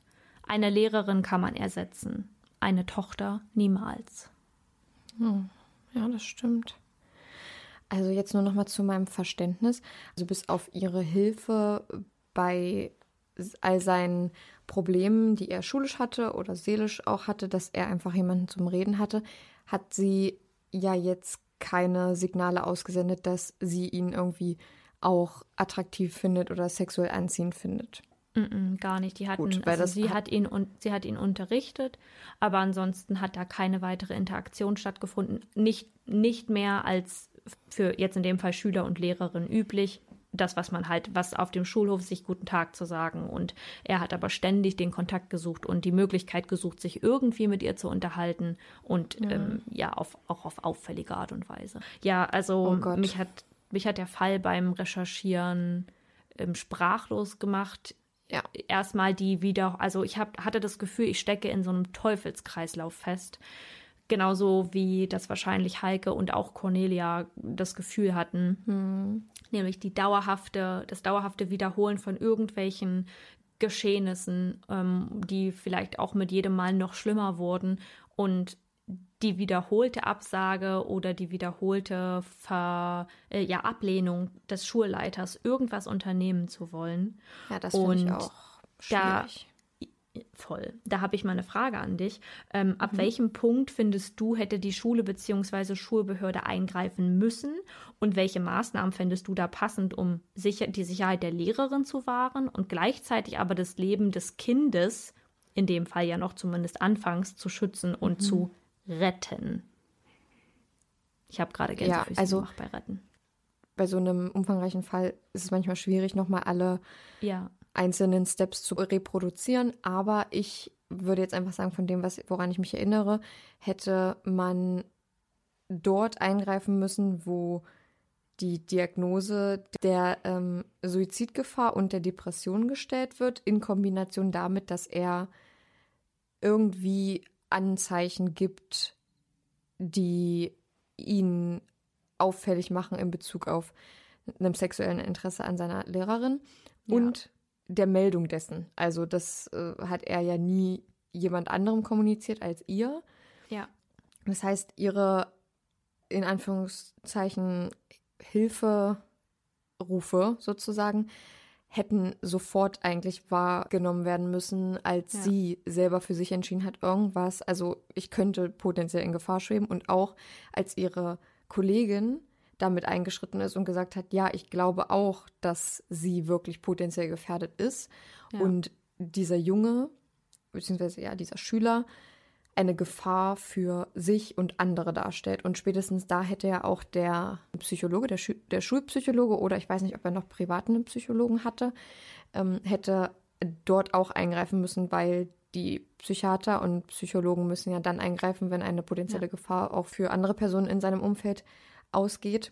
eine Lehrerin kann man ersetzen, eine Tochter niemals. Hm. Ja, das stimmt. Also jetzt nur noch mal zu meinem Verständnis. Also bis auf ihre Hilfe bei all seinen Problemen, die er schulisch hatte oder seelisch auch hatte, dass er einfach jemanden zum Reden hatte, hat sie ja jetzt keine Signale ausgesendet, dass sie ihn irgendwie auch attraktiv findet oder sexuell anziehend findet. Mm -mm, gar nicht. Die hatten, Gut, also sie hat ihn und sie hat ihn unterrichtet, aber ansonsten hat da keine weitere Interaktion stattgefunden. Nicht nicht mehr als für jetzt in dem Fall Schüler und Lehrerin üblich das, was man halt, was auf dem Schulhof sich guten Tag zu sagen. Und er hat aber ständig den Kontakt gesucht und die Möglichkeit gesucht, sich irgendwie mit ihr zu unterhalten und ja, ähm, ja auf, auch auf auffällige Art und Weise. Ja, also oh mich hat mich hat der Fall beim Recherchieren ähm, sprachlos gemacht. Ja. Erstmal die wieder, also ich hab, hatte das Gefühl, ich stecke in so einem Teufelskreislauf fest. Genauso wie das wahrscheinlich Heike und auch Cornelia das Gefühl hatten. Hm. Nämlich die dauerhafte, das dauerhafte Wiederholen von irgendwelchen Geschehnissen, ähm, die vielleicht auch mit jedem Mal noch schlimmer wurden und die wiederholte Absage oder die wiederholte Ver, äh, ja, Ablehnung des Schulleiters, irgendwas unternehmen zu wollen. Ja, das finde ich auch schwierig. Da Voll. Da habe ich mal eine Frage an dich. Ähm, ab mhm. welchem Punkt findest du, hätte die Schule bzw. Schulbehörde eingreifen müssen? Und welche Maßnahmen fändest du da passend, um sicher, die Sicherheit der Lehrerin zu wahren und gleichzeitig aber das Leben des Kindes, in dem Fall ja noch zumindest anfangs, zu schützen und mhm. zu retten? Ich habe gerade Gänsefüße ja, also, gemacht bei Retten. Bei so einem umfangreichen Fall ist es manchmal schwierig, nochmal alle ja einzelnen Steps zu reproduzieren. Aber ich würde jetzt einfach sagen, von dem, was, woran ich mich erinnere, hätte man dort eingreifen müssen, wo die Diagnose der ähm, Suizidgefahr und der Depression gestellt wird, in Kombination damit, dass er irgendwie Anzeichen gibt, die ihn auffällig machen in Bezug auf einem sexuellen Interesse an seiner Lehrerin. Ja. Und der Meldung dessen. Also das äh, hat er ja nie jemand anderem kommuniziert als ihr. Ja. Das heißt, ihre in Anführungszeichen Hilferufe sozusagen hätten sofort eigentlich wahrgenommen werden müssen, als ja. sie selber für sich entschieden hat, irgendwas, also ich könnte potenziell in Gefahr schweben und auch als ihre Kollegin damit eingeschritten ist und gesagt hat, ja, ich glaube auch, dass sie wirklich potenziell gefährdet ist. Ja. Und dieser Junge, beziehungsweise ja, dieser Schüler, eine Gefahr für sich und andere darstellt. Und spätestens da hätte ja auch der Psychologe, der, Schu der Schulpsychologe oder ich weiß nicht, ob er noch privaten Psychologen hatte, ähm, hätte dort auch eingreifen müssen, weil die Psychiater und Psychologen müssen ja dann eingreifen, wenn eine potenzielle ja. Gefahr auch für andere Personen in seinem Umfeld ausgeht.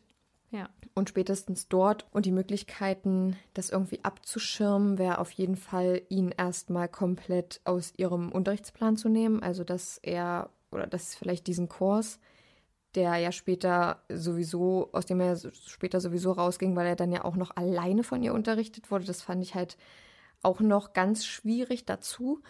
Ja. Und spätestens dort und die Möglichkeiten, das irgendwie abzuschirmen, wäre auf jeden Fall, ihn erstmal komplett aus ihrem Unterrichtsplan zu nehmen. Also, dass er oder dass vielleicht diesen Kurs, der ja später sowieso, aus dem er später sowieso rausging, weil er dann ja auch noch alleine von ihr unterrichtet wurde, das fand ich halt auch noch ganz schwierig dazu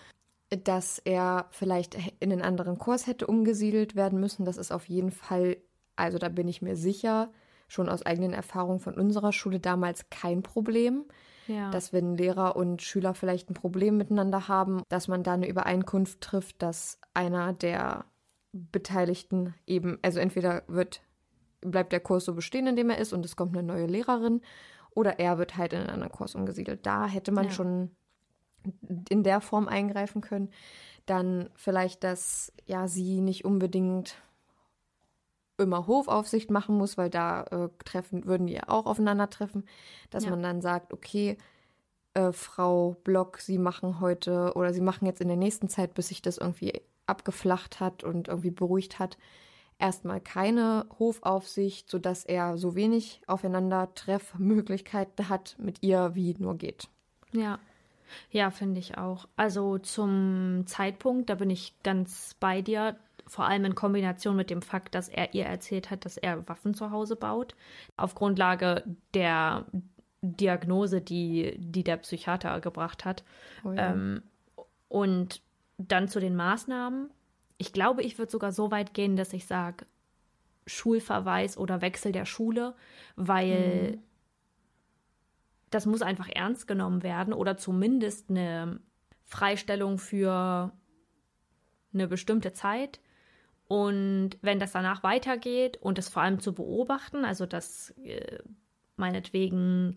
dass er vielleicht in einen anderen Kurs hätte umgesiedelt werden müssen. Das ist auf jeden Fall, also da bin ich mir sicher, schon aus eigenen Erfahrungen von unserer Schule damals kein Problem. Ja. Dass wenn Lehrer und Schüler vielleicht ein Problem miteinander haben, dass man da eine Übereinkunft trifft, dass einer der Beteiligten eben, also entweder wird, bleibt der Kurs so bestehen, in dem er ist und es kommt eine neue Lehrerin oder er wird halt in einen anderen Kurs umgesiedelt. Da hätte man ja. schon in der Form eingreifen können. Dann vielleicht, dass ja sie nicht unbedingt immer Hofaufsicht machen muss, weil da äh, treffen, würden die ja auch aufeinandertreffen, dass ja. man dann sagt, okay, äh, Frau Block, Sie machen heute oder Sie machen jetzt in der nächsten Zeit, bis sich das irgendwie abgeflacht hat und irgendwie beruhigt hat, erstmal keine Hofaufsicht, sodass er so wenig Aufeinandertreffmöglichkeiten hat mit ihr, wie nur geht. Ja. Ja, finde ich auch. Also zum Zeitpunkt, da bin ich ganz bei dir vor allem in Kombination mit dem Fakt, dass er ihr erzählt hat, dass er Waffen zu Hause baut, auf Grundlage der Diagnose, die, die der Psychiater gebracht hat. Oh ja. ähm, und dann zu den Maßnahmen. Ich glaube, ich würde sogar so weit gehen, dass ich sage, Schulverweis oder Wechsel der Schule, weil mhm. das muss einfach ernst genommen werden oder zumindest eine Freistellung für eine bestimmte Zeit, und wenn das danach weitergeht und es vor allem zu beobachten, also dass äh, meinetwegen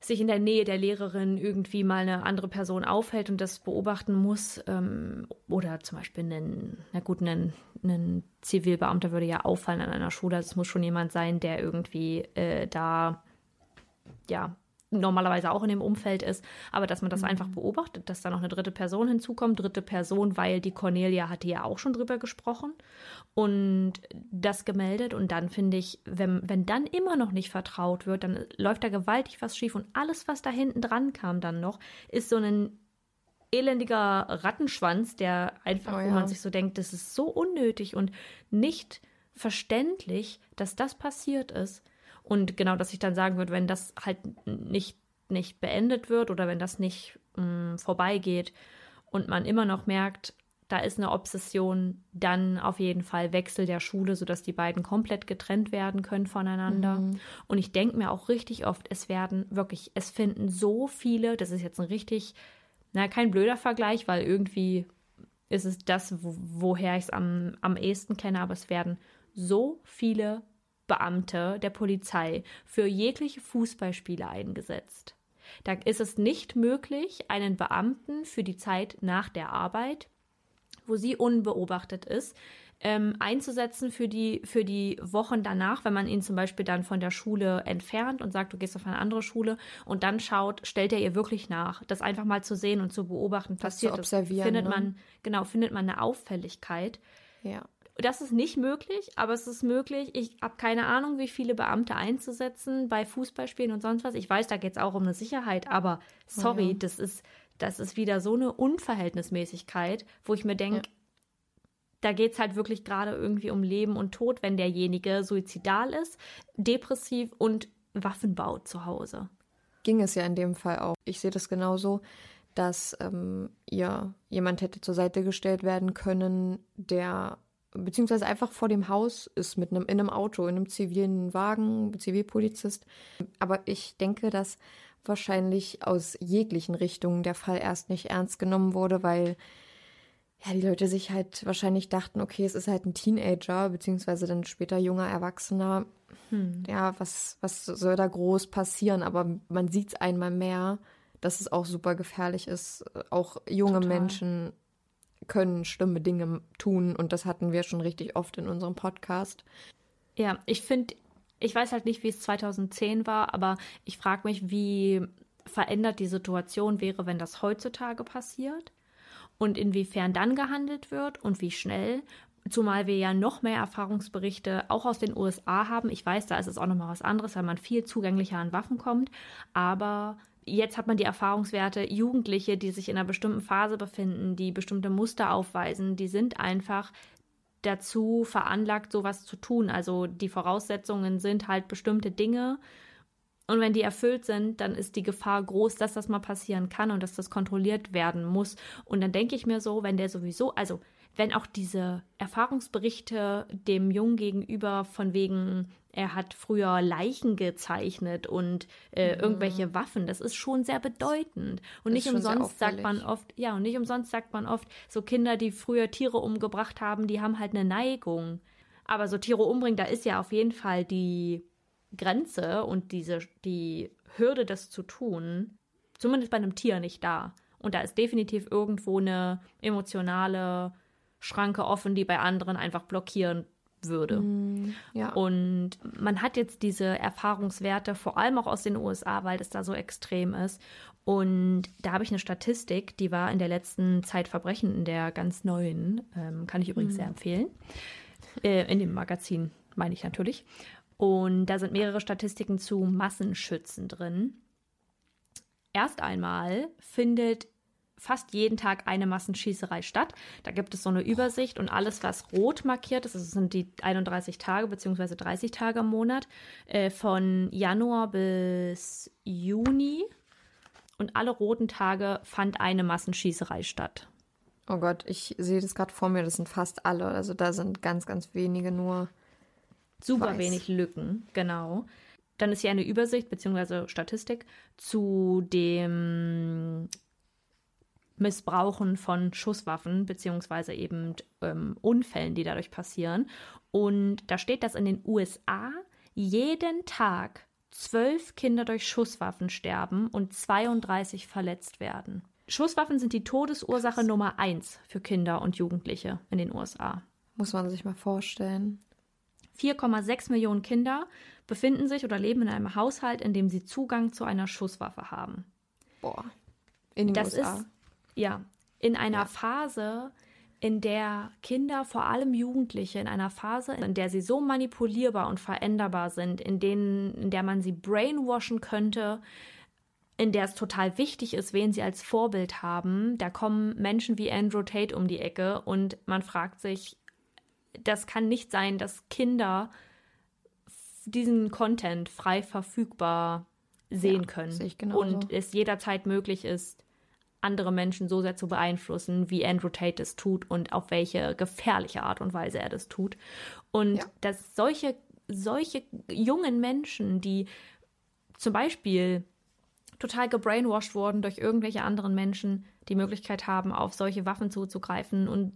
sich in der Nähe der Lehrerin irgendwie mal eine andere Person aufhält und das beobachten muss, ähm, oder zum Beispiel einen, na gut, einen, einen Zivilbeamter würde ja auffallen an einer Schule. Also es muss schon jemand sein, der irgendwie äh, da ja normalerweise auch in dem Umfeld ist, aber dass man das mhm. einfach beobachtet, dass da noch eine dritte Person hinzukommt, dritte Person, weil die Cornelia hatte ja auch schon drüber gesprochen und das gemeldet und dann finde ich, wenn, wenn dann immer noch nicht vertraut wird, dann läuft da gewaltig was schief und alles, was da hinten dran kam dann noch, ist so ein elendiger Rattenschwanz, der einfach, oh ja. wo man sich so denkt, das ist so unnötig und nicht verständlich, dass das passiert ist. Und genau, dass ich dann sagen würde, wenn das halt nicht, nicht beendet wird oder wenn das nicht mh, mm, vorbeigeht und man immer noch merkt, da ist eine Obsession, dann auf jeden Fall Wechsel der Schule, sodass die beiden komplett getrennt werden können voneinander. Mhm. Und ich denke mir auch richtig oft, es werden wirklich, es finden so viele, das ist jetzt ein richtig, na, kein blöder Vergleich, weil irgendwie ist es das, wo, woher ich es am, am ehesten kenne, aber es werden so viele Beamte der Polizei für jegliche Fußballspiele eingesetzt. Da ist es nicht möglich, einen Beamten für die Zeit nach der Arbeit, wo sie unbeobachtet ist, ähm, einzusetzen für die, für die Wochen danach, wenn man ihn zum Beispiel dann von der Schule entfernt und sagt, du gehst auf eine andere Schule und dann schaut, stellt er ihr wirklich nach. Das einfach mal zu sehen und zu beobachten, passiert das. Zu observieren, findet ne? man, genau, findet man eine Auffälligkeit. Ja. Das ist nicht möglich, aber es ist möglich. Ich habe keine Ahnung, wie viele Beamte einzusetzen bei Fußballspielen und sonst was. Ich weiß, da geht es auch um eine Sicherheit, aber sorry, ja. das ist das ist wieder so eine Unverhältnismäßigkeit, wo ich mir denke, ja. da geht es halt wirklich gerade irgendwie um Leben und Tod, wenn derjenige suizidal ist, depressiv und Waffen baut zu Hause. Ging es ja in dem Fall auch. Ich sehe das genauso, dass ähm, ihr jemand hätte zur Seite gestellt werden können, der beziehungsweise einfach vor dem Haus ist mit einem in einem Auto, in einem zivilen Wagen, Zivilpolizist. Aber ich denke, dass wahrscheinlich aus jeglichen Richtungen der Fall erst nicht ernst genommen wurde, weil ja die Leute sich halt wahrscheinlich dachten, okay, es ist halt ein Teenager beziehungsweise dann später junger Erwachsener. Hm. Ja, was was soll da groß passieren? Aber man sieht es einmal mehr, dass es auch super gefährlich ist, auch junge Total. Menschen können schlimme Dinge tun und das hatten wir schon richtig oft in unserem Podcast. Ja, ich finde, ich weiß halt nicht, wie es 2010 war, aber ich frage mich, wie verändert die Situation wäre, wenn das heutzutage passiert und inwiefern dann gehandelt wird und wie schnell Zumal wir ja noch mehr Erfahrungsberichte auch aus den USA haben. Ich weiß, da ist es auch nochmal was anderes, weil man viel zugänglicher an Waffen kommt. Aber jetzt hat man die Erfahrungswerte, Jugendliche, die sich in einer bestimmten Phase befinden, die bestimmte Muster aufweisen, die sind einfach dazu veranlagt, sowas zu tun. Also die Voraussetzungen sind halt bestimmte Dinge. Und wenn die erfüllt sind, dann ist die Gefahr groß, dass das mal passieren kann und dass das kontrolliert werden muss. Und dann denke ich mir so, wenn der sowieso, also wenn auch diese Erfahrungsberichte dem Jungen gegenüber von wegen, er hat früher Leichen gezeichnet und äh, mhm. irgendwelche Waffen, das ist schon sehr bedeutend. Und nicht umsonst sagt man oft, ja, und nicht umsonst sagt man oft, so Kinder, die früher Tiere umgebracht haben, die haben halt eine Neigung. Aber so Tiere umbringen, da ist ja auf jeden Fall die Grenze und diese, die Hürde, das zu tun, zumindest bei einem Tier nicht da. Und da ist definitiv irgendwo eine emotionale Schranke offen, die bei anderen einfach blockieren würde. Mm, ja. Und man hat jetzt diese Erfahrungswerte, vor allem auch aus den USA, weil das da so extrem ist. Und da habe ich eine Statistik, die war in der letzten Zeit Verbrechen, in der ganz neuen, ähm, kann ich übrigens mm. sehr empfehlen. Äh, in dem Magazin meine ich natürlich. Und da sind mehrere Statistiken zu Massenschützen drin. Erst einmal findet fast jeden Tag eine Massenschießerei statt. Da gibt es so eine Übersicht und alles, was rot markiert ist, das sind die 31 Tage bzw. 30 Tage im Monat, äh, von Januar bis Juni. Und alle roten Tage fand eine Massenschießerei statt. Oh Gott, ich sehe das gerade vor mir, das sind fast alle. Also da sind ganz, ganz wenige nur. Super weiß. wenig Lücken, genau. Dann ist hier eine Übersicht bzw. Statistik zu dem Missbrauchen von Schusswaffen beziehungsweise eben ähm, Unfällen, die dadurch passieren. Und da steht, dass in den USA jeden Tag zwölf Kinder durch Schusswaffen sterben und 32 verletzt werden. Schusswaffen sind die Todesursache Krass. Nummer eins für Kinder und Jugendliche in den USA. Muss man sich mal vorstellen. 4,6 Millionen Kinder befinden sich oder leben in einem Haushalt, in dem sie Zugang zu einer Schusswaffe haben. Boah. In den das USA. ist ja, in einer ja. Phase, in der Kinder, vor allem Jugendliche, in einer Phase, in der sie so manipulierbar und veränderbar sind, in denen, in der man sie brainwashen könnte, in der es total wichtig ist, wen sie als Vorbild haben. Da kommen Menschen wie Andrew Tate um die Ecke und man fragt sich, das kann nicht sein, dass Kinder diesen Content frei verfügbar sehen ja, können und es jederzeit möglich ist, andere Menschen so sehr zu beeinflussen, wie Andrew Tate es tut und auf welche gefährliche Art und Weise er das tut. Und ja. dass solche, solche jungen Menschen, die zum Beispiel total gebrainwashed wurden durch irgendwelche anderen Menschen, die Möglichkeit haben, auf solche Waffen zuzugreifen und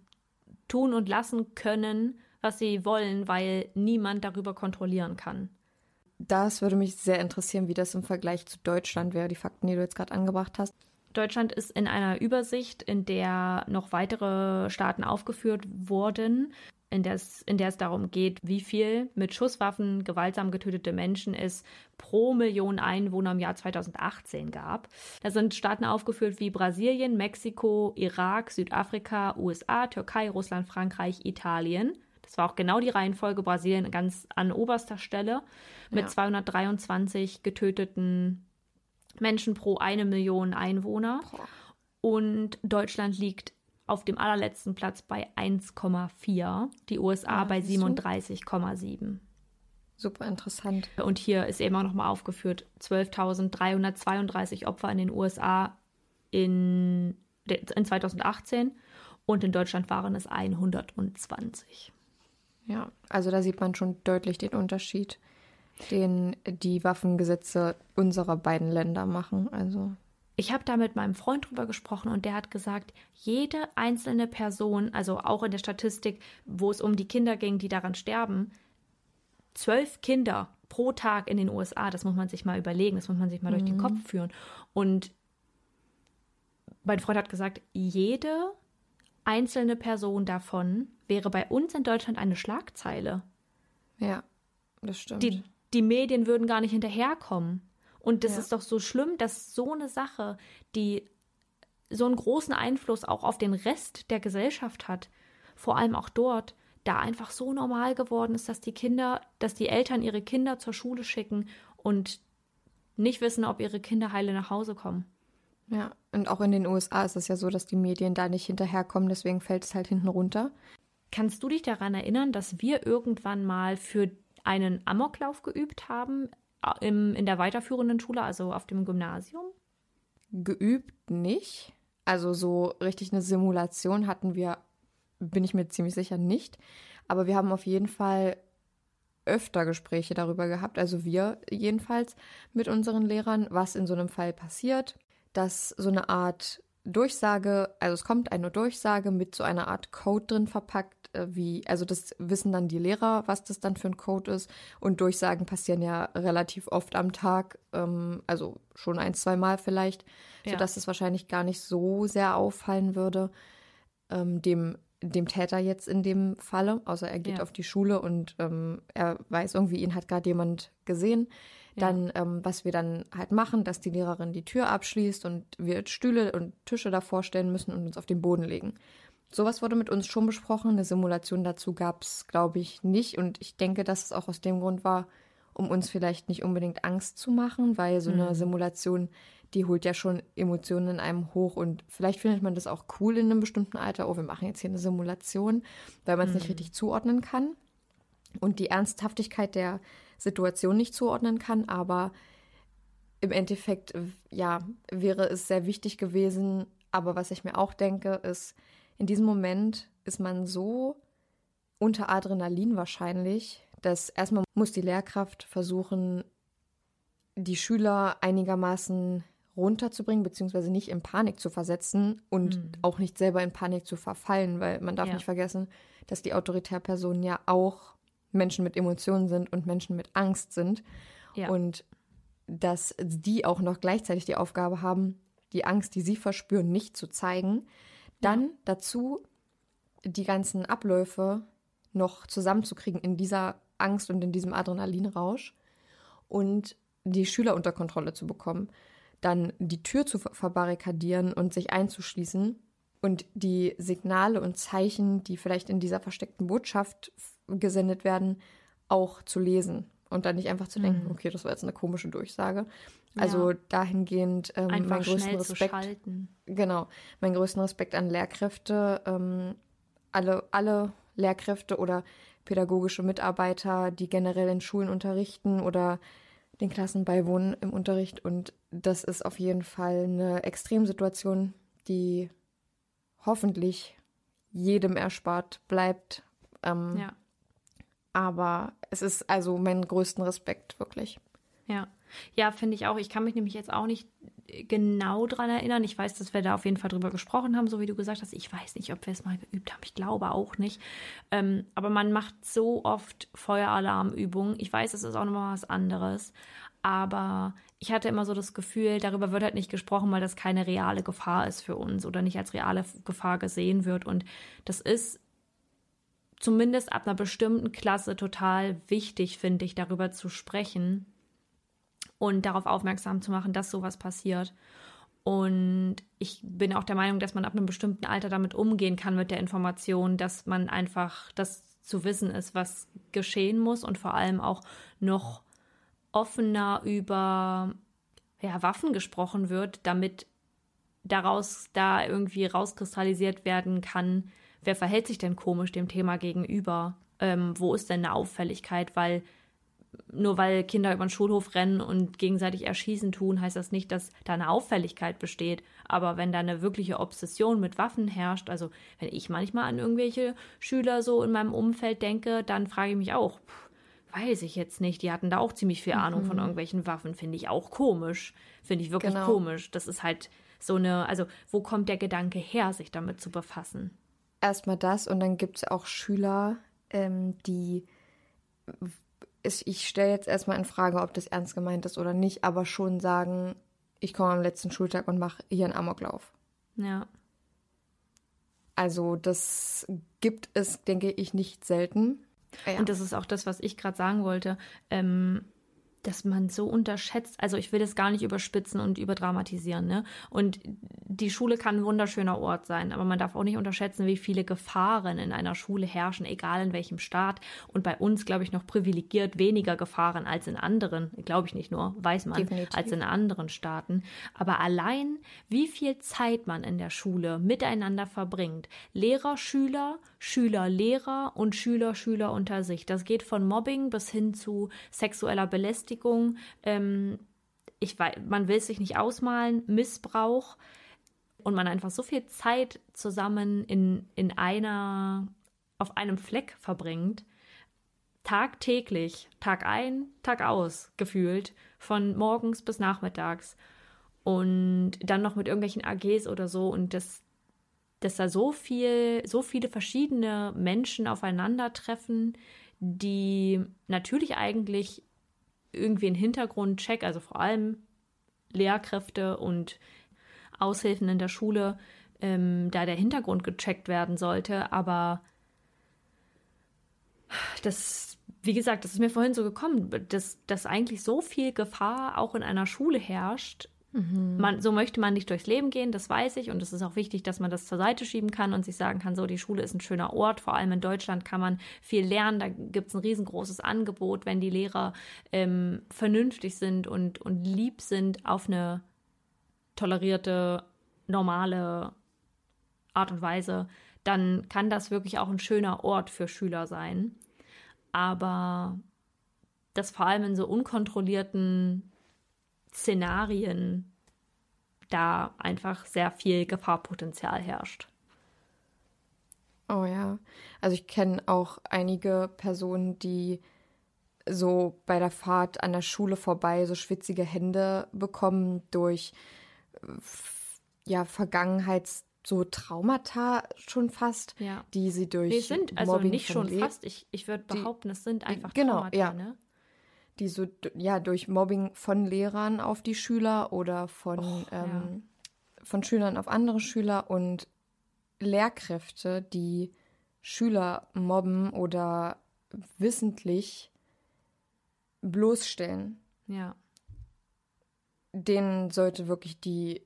tun und lassen können, was sie wollen, weil niemand darüber kontrollieren kann. Das würde mich sehr interessieren, wie das im Vergleich zu Deutschland wäre, die Fakten, die du jetzt gerade angebracht hast. Deutschland ist in einer Übersicht, in der noch weitere Staaten aufgeführt wurden, in der, es, in der es darum geht, wie viel mit Schusswaffen gewaltsam getötete Menschen es pro Million Einwohner im Jahr 2018 gab. Da sind Staaten aufgeführt wie Brasilien, Mexiko, Irak, Südafrika, USA, Türkei, Russland, Frankreich, Italien. Das war auch genau die Reihenfolge Brasilien ganz an oberster Stelle mit ja. 223 getöteten Menschen pro eine Million Einwohner. Und Deutschland liegt auf dem allerletzten Platz bei 1,4, die USA ja, bei 37,7. Super interessant. Und hier ist eben auch nochmal aufgeführt, 12.332 Opfer in den USA in, in 2018 und in Deutschland waren es 120. Ja, also da sieht man schon deutlich den Unterschied den die Waffengesetze unserer beiden Länder machen. Also ich habe da mit meinem Freund drüber gesprochen und der hat gesagt, jede einzelne Person, also auch in der Statistik, wo es um die Kinder ging, die daran sterben, zwölf Kinder pro Tag in den USA, das muss man sich mal überlegen, das muss man sich mal mhm. durch den mhm. Kopf führen. Und mein Freund hat gesagt, jede einzelne Person davon wäre bei uns in Deutschland eine Schlagzeile. Ja, das stimmt. Die, die Medien würden gar nicht hinterherkommen. Und das ja. ist doch so schlimm, dass so eine Sache, die so einen großen Einfluss auch auf den Rest der Gesellschaft hat, vor allem auch dort, da einfach so normal geworden ist, dass die Kinder, dass die Eltern ihre Kinder zur Schule schicken und nicht wissen, ob ihre Kinder heile nach Hause kommen. Ja, und auch in den USA ist es ja so, dass die Medien da nicht hinterherkommen, deswegen fällt es halt hinten runter. Kannst du dich daran erinnern, dass wir irgendwann mal für einen Amoklauf geübt haben äh, im, in der weiterführenden Schule, also auf dem Gymnasium? Geübt nicht. Also so richtig eine Simulation hatten wir, bin ich mir ziemlich sicher nicht. Aber wir haben auf jeden Fall öfter Gespräche darüber gehabt, also wir jedenfalls mit unseren Lehrern, was in so einem Fall passiert, dass so eine Art Durchsage, also es kommt eine Durchsage mit so einer Art Code drin verpackt, äh, wie, also das wissen dann die Lehrer, was das dann für ein Code ist. Und Durchsagen passieren ja relativ oft am Tag, ähm, also schon ein, zwei Mal vielleicht, ja. sodass es wahrscheinlich gar nicht so sehr auffallen würde, ähm, dem, dem Täter jetzt in dem Falle, außer er geht ja. auf die Schule und ähm, er weiß irgendwie, ihn hat gerade jemand gesehen. Dann, ja. ähm, was wir dann halt machen, dass die Lehrerin die Tür abschließt und wir Stühle und Tische davor stellen müssen und uns auf den Boden legen. Sowas wurde mit uns schon besprochen. Eine Simulation dazu gab es, glaube ich, nicht. Und ich denke, dass es auch aus dem Grund war, um uns vielleicht nicht unbedingt Angst zu machen, weil so eine mhm. Simulation, die holt ja schon Emotionen in einem hoch und vielleicht findet man das auch cool in einem bestimmten Alter. Oh, wir machen jetzt hier eine Simulation, weil man es mhm. nicht richtig zuordnen kann und die Ernsthaftigkeit der Situation nicht zuordnen kann, aber im Endeffekt, ja, wäre es sehr wichtig gewesen. Aber was ich mir auch denke, ist, in diesem Moment ist man so unter Adrenalin wahrscheinlich, dass erstmal muss die Lehrkraft versuchen, die Schüler einigermaßen runterzubringen, beziehungsweise nicht in Panik zu versetzen und mhm. auch nicht selber in Panik zu verfallen, weil man darf ja. nicht vergessen, dass die Autoritärpersonen ja auch Menschen mit Emotionen sind und Menschen mit Angst sind. Ja. Und dass die auch noch gleichzeitig die Aufgabe haben, die Angst, die sie verspüren, nicht zu zeigen. Dann ja. dazu die ganzen Abläufe noch zusammenzukriegen in dieser Angst und in diesem Adrenalinrausch und die Schüler unter Kontrolle zu bekommen. Dann die Tür zu verbarrikadieren und sich einzuschließen und die Signale und Zeichen, die vielleicht in dieser versteckten Botschaft gesendet werden, auch zu lesen und dann nicht einfach zu denken, mhm. okay, das war jetzt eine komische Durchsage. Also ja. dahingehend ähm, mein größten Respekt. Genau, mein größten Respekt an Lehrkräfte, ähm, alle, alle Lehrkräfte oder pädagogische Mitarbeiter, die generell in Schulen unterrichten oder den Klassen beiwohnen im Unterricht. Und das ist auf jeden Fall eine Extremsituation, die hoffentlich jedem erspart bleibt. Ähm, ja. Aber es ist also mein größten Respekt, wirklich. Ja. Ja, finde ich auch. Ich kann mich nämlich jetzt auch nicht genau dran erinnern. Ich weiß, dass wir da auf jeden Fall drüber gesprochen haben, so wie du gesagt hast. Ich weiß nicht, ob wir es mal geübt haben. Ich glaube auch nicht. Ähm, aber man macht so oft Feueralarmübungen. Ich weiß, es ist auch nochmal was anderes. Aber ich hatte immer so das Gefühl, darüber wird halt nicht gesprochen, weil das keine reale Gefahr ist für uns oder nicht als reale Gefahr gesehen wird. Und das ist zumindest ab einer bestimmten Klasse total wichtig, finde ich, darüber zu sprechen und darauf aufmerksam zu machen, dass sowas passiert. Und ich bin auch der Meinung, dass man ab einem bestimmten Alter damit umgehen kann mit der Information, dass man einfach das zu wissen ist, was geschehen muss und vor allem auch noch offener über ja, Waffen gesprochen wird, damit daraus da irgendwie rauskristallisiert werden kann, wer verhält sich denn komisch dem Thema gegenüber? Ähm, wo ist denn eine Auffälligkeit? Weil nur weil Kinder über den Schulhof rennen und gegenseitig erschießen tun, heißt das nicht, dass da eine Auffälligkeit besteht. Aber wenn da eine wirkliche Obsession mit Waffen herrscht, also wenn ich manchmal an irgendwelche Schüler so in meinem Umfeld denke, dann frage ich mich auch, pff, weiß ich jetzt nicht. Die hatten da auch ziemlich viel Ahnung mhm. von irgendwelchen Waffen. Finde ich auch komisch. Finde ich wirklich genau. komisch. Das ist halt so eine, also wo kommt der Gedanke her, sich damit zu befassen? Erstmal das und dann gibt es auch Schüler, ähm, die ich stelle jetzt erstmal in Frage, ob das ernst gemeint ist oder nicht, aber schon sagen, ich komme am letzten Schultag und mache hier einen Amoklauf. Ja. Also das gibt es, denke ich, nicht selten. Ja. Und das ist auch das, was ich gerade sagen wollte. Ähm, dass man so unterschätzt, also ich will das gar nicht überspitzen und überdramatisieren, ne? Und die Schule kann ein wunderschöner Ort sein, aber man darf auch nicht unterschätzen, wie viele Gefahren in einer Schule herrschen, egal in welchem Staat. Und bei uns, glaube ich, noch privilegiert weniger Gefahren als in anderen, glaube ich nicht nur, weiß man, Definitiv. als in anderen Staaten. Aber allein, wie viel Zeit man in der Schule miteinander verbringt, Lehrer, Schüler, Schüler, Lehrer und Schüler, Schüler unter sich. Das geht von Mobbing bis hin zu sexueller Belästigung Belästigung, ähm, ich weiß, man will sich nicht ausmalen, Missbrauch und man einfach so viel Zeit zusammen in, in einer, auf einem Fleck verbringt, tagtäglich, Tag ein, Tag aus, gefühlt, von morgens bis nachmittags und dann noch mit irgendwelchen AGs oder so und das, dass da so viel, so viele verschiedene Menschen aufeinandertreffen, die natürlich eigentlich irgendwie einen Hintergrundcheck, also vor allem Lehrkräfte und Aushilfen in der Schule, ähm, da der Hintergrund gecheckt werden sollte. Aber das, wie gesagt, das ist mir vorhin so gekommen, dass, dass eigentlich so viel Gefahr auch in einer Schule herrscht, Mhm. Man, so möchte man nicht durchs Leben gehen, das weiß ich. Und es ist auch wichtig, dass man das zur Seite schieben kann und sich sagen kann, so, die Schule ist ein schöner Ort. Vor allem in Deutschland kann man viel lernen. Da gibt es ein riesengroßes Angebot, wenn die Lehrer ähm, vernünftig sind und, und lieb sind auf eine tolerierte, normale Art und Weise, dann kann das wirklich auch ein schöner Ort für Schüler sein. Aber das vor allem in so unkontrollierten Szenarien da einfach sehr viel Gefahrpotenzial herrscht. Oh ja, also ich kenne auch einige Personen, die so bei der Fahrt an der Schule vorbei so schwitzige Hände bekommen durch ja Vergangenheits so Traumata schon fast, ja. die sie durch Wir sind also Mobbing nicht schon fast. Ich, ich würde behaupten, es sind einfach genau, Traumata. Ja. Ne? Die so ja durch Mobbing von Lehrern auf die Schüler oder von Och, ähm, ja. von Schülern auf andere Schüler und Lehrkräfte, die Schüler mobben oder wissentlich bloßstellen. Ja. Denen sollte wirklich die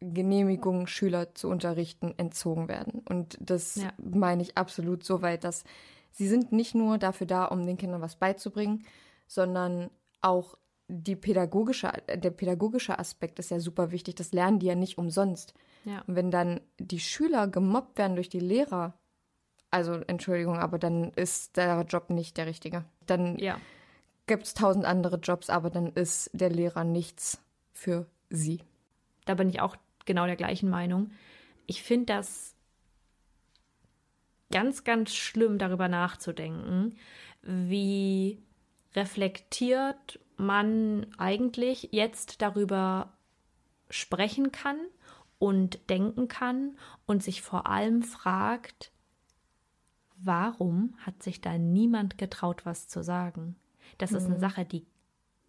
Genehmigung, Schüler zu unterrichten, entzogen werden. Und das ja. meine ich absolut so weit, dass sie sind nicht nur dafür da, um den Kindern was beizubringen, sondern auch die pädagogische, der pädagogische Aspekt ist ja super wichtig. Das lernen die ja nicht umsonst. Ja. Und wenn dann die Schüler gemobbt werden durch die Lehrer, also Entschuldigung, aber dann ist der Job nicht der richtige. Dann ja. gibt es tausend andere Jobs, aber dann ist der Lehrer nichts für sie. Da bin ich auch genau der gleichen Meinung. Ich finde das ganz, ganz schlimm, darüber nachzudenken, wie reflektiert man eigentlich jetzt darüber sprechen kann und denken kann und sich vor allem fragt, warum hat sich da niemand getraut, was zu sagen? Das mhm. ist eine mhm. Sache, die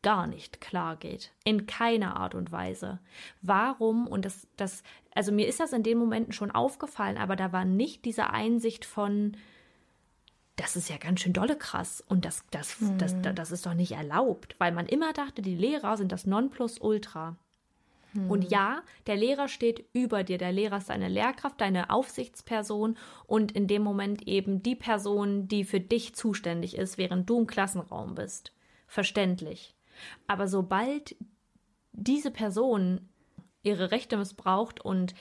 gar nicht klar geht. In keiner Art und Weise. Warum? Und das, das, also mir ist das in den Momenten schon aufgefallen, aber da war nicht diese Einsicht von, das ist ja ganz schön dolle krass und das, das, mhm. das, das, das ist doch nicht erlaubt, weil man immer dachte, die Lehrer sind das Nonplusultra. Mhm. Und ja, der Lehrer steht über dir. Der Lehrer ist deine Lehrkraft, deine Aufsichtsperson und in dem Moment eben die Person, die für dich zuständig ist, während du im Klassenraum bist. Verständlich. Aber sobald diese Person ihre Rechte missbraucht und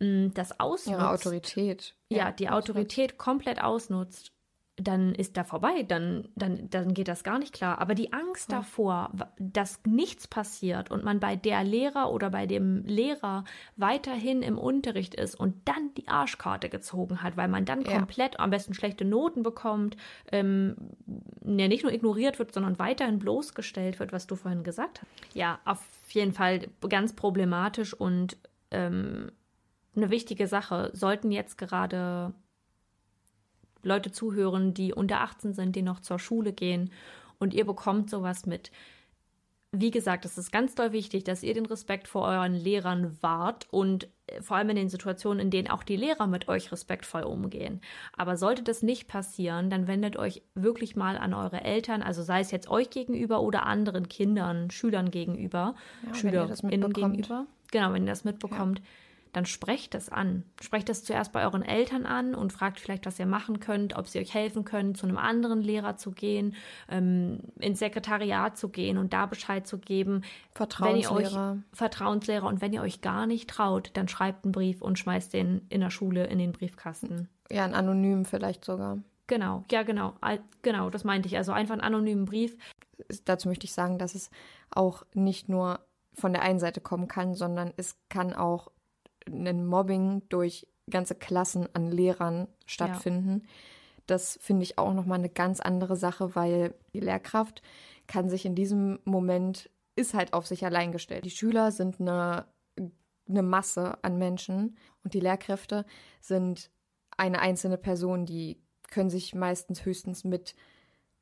das ausnutzt. Ihre Autorität. Ja, ja die Autorität komplett ausnutzt, dann ist da vorbei, dann, dann, dann geht das gar nicht klar. Aber die Angst ja. davor, dass nichts passiert und man bei der Lehrer oder bei dem Lehrer weiterhin im Unterricht ist und dann die Arschkarte gezogen hat, weil man dann ja. komplett am besten schlechte Noten bekommt, ähm, ja, nicht nur ignoriert wird, sondern weiterhin bloßgestellt wird, was du vorhin gesagt hast. Ja, auf jeden Fall ganz problematisch und ähm, eine wichtige Sache. Sollten jetzt gerade Leute zuhören, die unter 18 sind, die noch zur Schule gehen und ihr bekommt sowas mit. wie gesagt, es ist ganz doll wichtig, dass ihr den Respekt vor euren Lehrern wahrt und äh, vor allem in den Situationen, in denen auch die Lehrer mit euch respektvoll umgehen. Aber sollte das nicht passieren, dann wendet euch wirklich mal an eure Eltern, also sei es jetzt euch gegenüber oder anderen Kindern, Schülern gegenüber, Ja, SchülerInnen gegenüber. Genau, wenn ihr das mitbekommt. Ja dann sprecht das an. Sprecht das zuerst bei euren Eltern an und fragt vielleicht, was ihr machen könnt, ob sie euch helfen können, zu einem anderen Lehrer zu gehen, ähm, ins Sekretariat zu gehen und da Bescheid zu geben. Vertrauenslehrer. Euch, Vertrauenslehrer. Und wenn ihr euch gar nicht traut, dann schreibt einen Brief und schmeißt den in der Schule in den Briefkasten. Ja, ein anonym vielleicht sogar. Genau, ja, genau. Genau, das meinte ich. Also einfach einen anonymen Brief. Dazu möchte ich sagen, dass es auch nicht nur von der einen Seite kommen kann, sondern es kann auch ein Mobbing durch ganze Klassen an Lehrern stattfinden. Ja. Das finde ich auch nochmal eine ganz andere Sache, weil die Lehrkraft kann sich in diesem Moment, ist halt auf sich allein gestellt. Die Schüler sind eine, eine Masse an Menschen und die Lehrkräfte sind eine einzelne Person, die können sich meistens höchstens mit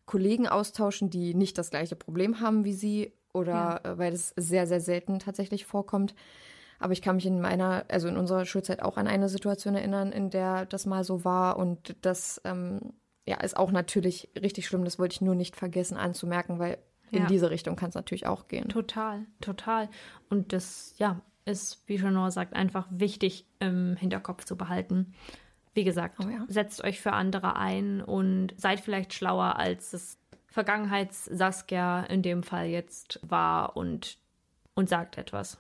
Kollegen austauschen, die nicht das gleiche Problem haben wie sie oder ja. weil es sehr, sehr selten tatsächlich vorkommt. Aber ich kann mich in meiner, also in unserer Schulzeit auch an eine Situation erinnern, in der das mal so war und das ähm, ja ist auch natürlich richtig schlimm. Das wollte ich nur nicht vergessen anzumerken, weil in ja. diese Richtung kann es natürlich auch gehen. Total, total. Und das, ja, ist, wie Janor sagt, einfach wichtig im Hinterkopf zu behalten. Wie gesagt, oh ja. setzt euch für andere ein und seid vielleicht schlauer, als es Vergangenheits-Saskia in dem Fall jetzt war und, und sagt etwas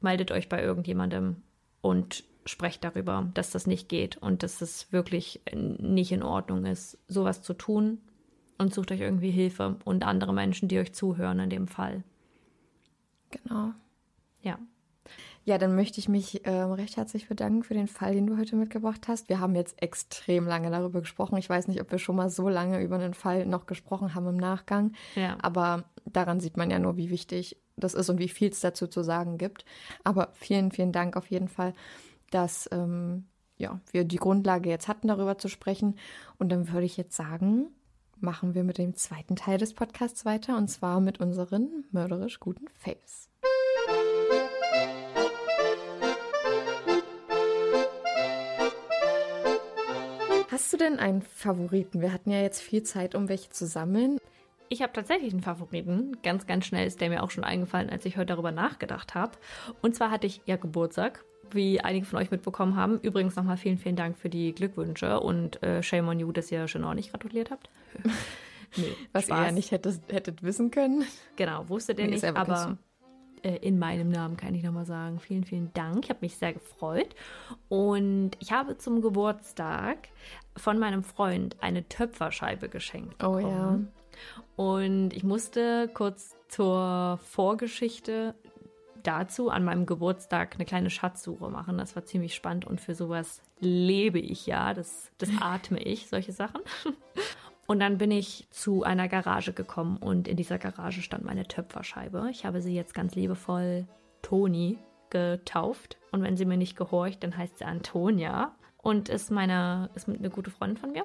meldet euch bei irgendjemandem und sprecht darüber, dass das nicht geht und dass es wirklich nicht in Ordnung ist, sowas zu tun und sucht euch irgendwie Hilfe und andere Menschen, die euch zuhören in dem Fall. Genau. Ja. Ja, dann möchte ich mich äh, recht herzlich bedanken für den Fall, den du heute mitgebracht hast. Wir haben jetzt extrem lange darüber gesprochen. Ich weiß nicht, ob wir schon mal so lange über einen Fall noch gesprochen haben im Nachgang. Ja. Aber daran sieht man ja nur, wie wichtig das ist und wie viel es dazu zu sagen gibt. Aber vielen, vielen Dank auf jeden Fall, dass ähm, ja, wir die Grundlage jetzt hatten, darüber zu sprechen. Und dann würde ich jetzt sagen, machen wir mit dem zweiten Teil des Podcasts weiter und zwar mit unseren mörderisch guten Faves. Hast du denn einen Favoriten? Wir hatten ja jetzt viel Zeit, um welche zu sammeln. Ich habe tatsächlich einen Favoriten. Ganz, ganz schnell ist der mir auch schon eingefallen, als ich heute darüber nachgedacht habe. Und zwar hatte ich ja Geburtstag, wie einige von euch mitbekommen haben. Übrigens nochmal vielen, vielen Dank für die Glückwünsche und äh, shame on you, dass ihr schon auch nicht gratuliert habt. nee, Was Spaß. ihr ja nicht hättet, hättet wissen können. Genau, wusstet ihr nee, nicht, aber äh, in meinem Namen kann ich nochmal sagen, vielen, vielen Dank. Ich habe mich sehr gefreut. Und ich habe zum Geburtstag von meinem Freund eine Töpferscheibe geschenkt. Bekommen. Oh ja. Und ich musste kurz zur Vorgeschichte dazu an meinem Geburtstag eine kleine Schatzsuche machen. Das war ziemlich spannend und für sowas lebe ich ja. Das, das atme ich, solche Sachen. Und dann bin ich zu einer Garage gekommen und in dieser Garage stand meine Töpferscheibe. Ich habe sie jetzt ganz liebevoll Toni getauft. Und wenn sie mir nicht gehorcht, dann heißt sie Antonia und ist meine, ist eine gute Freundin von mir.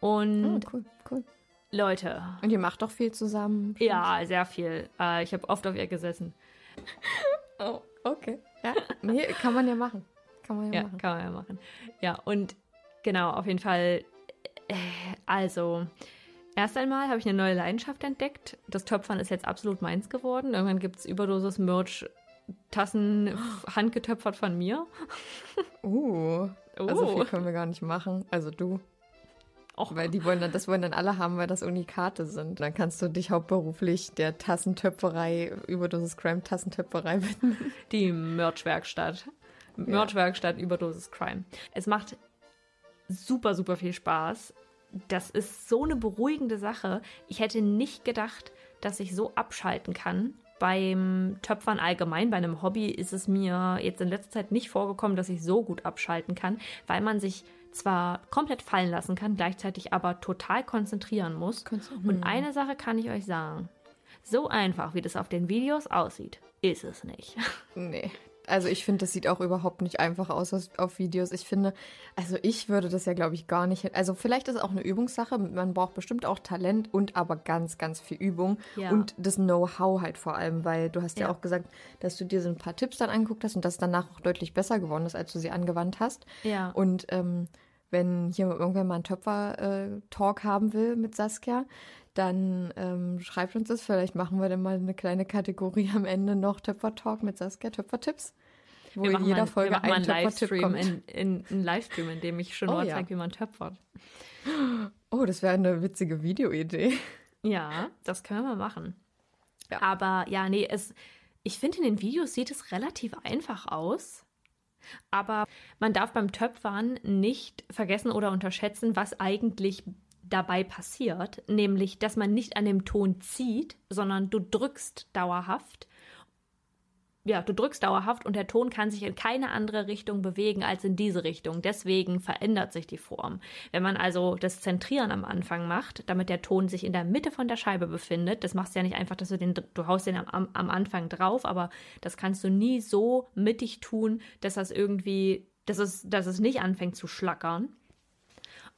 Und oh, cool, cool. Leute. Und ihr macht doch viel zusammen. Ja, sehr viel. Äh, ich habe oft auf ihr gesessen. oh, okay. Ja, nee, kann man ja machen. Kann man ja, ja machen. kann man ja machen. Ja, und genau, auf jeden Fall. Äh, also, erst einmal habe ich eine neue Leidenschaft entdeckt. Das Töpfern ist jetzt absolut meins geworden. Irgendwann gibt es Überdosis Merch. Tassen handgetöpfert von mir. Uh, uh. Also viel können wir gar nicht machen. Also du. Auch weil die wollen dann, das wollen dann alle haben, weil das Unikate sind. Dann kannst du dich hauptberuflich der Tassentöpferei, Überdosis Crime Tassentöpferei widmen. Die Merch-Werkstatt. Merch-Werkstatt Überdosis Crime. Es macht super, super viel Spaß. Das ist so eine beruhigende Sache. Ich hätte nicht gedacht, dass ich so abschalten kann. Beim Töpfern allgemein, bei einem Hobby ist es mir jetzt in letzter Zeit nicht vorgekommen, dass ich so gut abschalten kann, weil man sich zwar komplett fallen lassen kann, gleichzeitig aber total konzentrieren muss. Und eine Sache kann ich euch sagen. So einfach, wie das auf den Videos aussieht, ist es nicht. Nee, Also ich finde, das sieht auch überhaupt nicht einfach aus auf Videos. Ich finde, also ich würde das ja, glaube ich, gar nicht. Also vielleicht ist es auch eine Übungssache. Man braucht bestimmt auch Talent und aber ganz, ganz viel Übung ja. und das Know-how halt vor allem, weil du hast ja. ja. auch gesagt, dass du dir so ein paar Tipps dann angeguckt hast und das danach auch deutlich besser geworden ist, als du sie angewandt hast. Ja. Und ähm, wenn hier irgendwer mal einen Töpfer-Talk äh, haben will mit Saskia, dann ähm, schreibt uns das. Vielleicht machen wir dann mal eine kleine Kategorie am Ende noch Töpfer-Talk mit Saskia, Töpfer-Tipps. Wo wir in jeder mal, Folge ein Töpfer-Tipp kommt. In, in, in Livestream, in dem ich schon oh, ja. zeige, wie man töpfert. Oh, das wäre eine witzige Videoidee. Ja, das können wir mal machen. Ja. Aber ja, nee, es, ich finde, in den Videos sieht es relativ einfach aus. Aber man darf beim Töpfern nicht vergessen oder unterschätzen, was eigentlich dabei passiert, nämlich dass man nicht an dem Ton zieht, sondern du drückst dauerhaft. Ja, du drückst dauerhaft und der Ton kann sich in keine andere Richtung bewegen als in diese Richtung. Deswegen verändert sich die Form. Wenn man also das Zentrieren am Anfang macht, damit der Ton sich in der Mitte von der Scheibe befindet, das machst du ja nicht einfach, dass du den, du haust den am, am Anfang drauf, aber das kannst du nie so mittig tun, dass das irgendwie, dass es, dass es nicht anfängt zu schlackern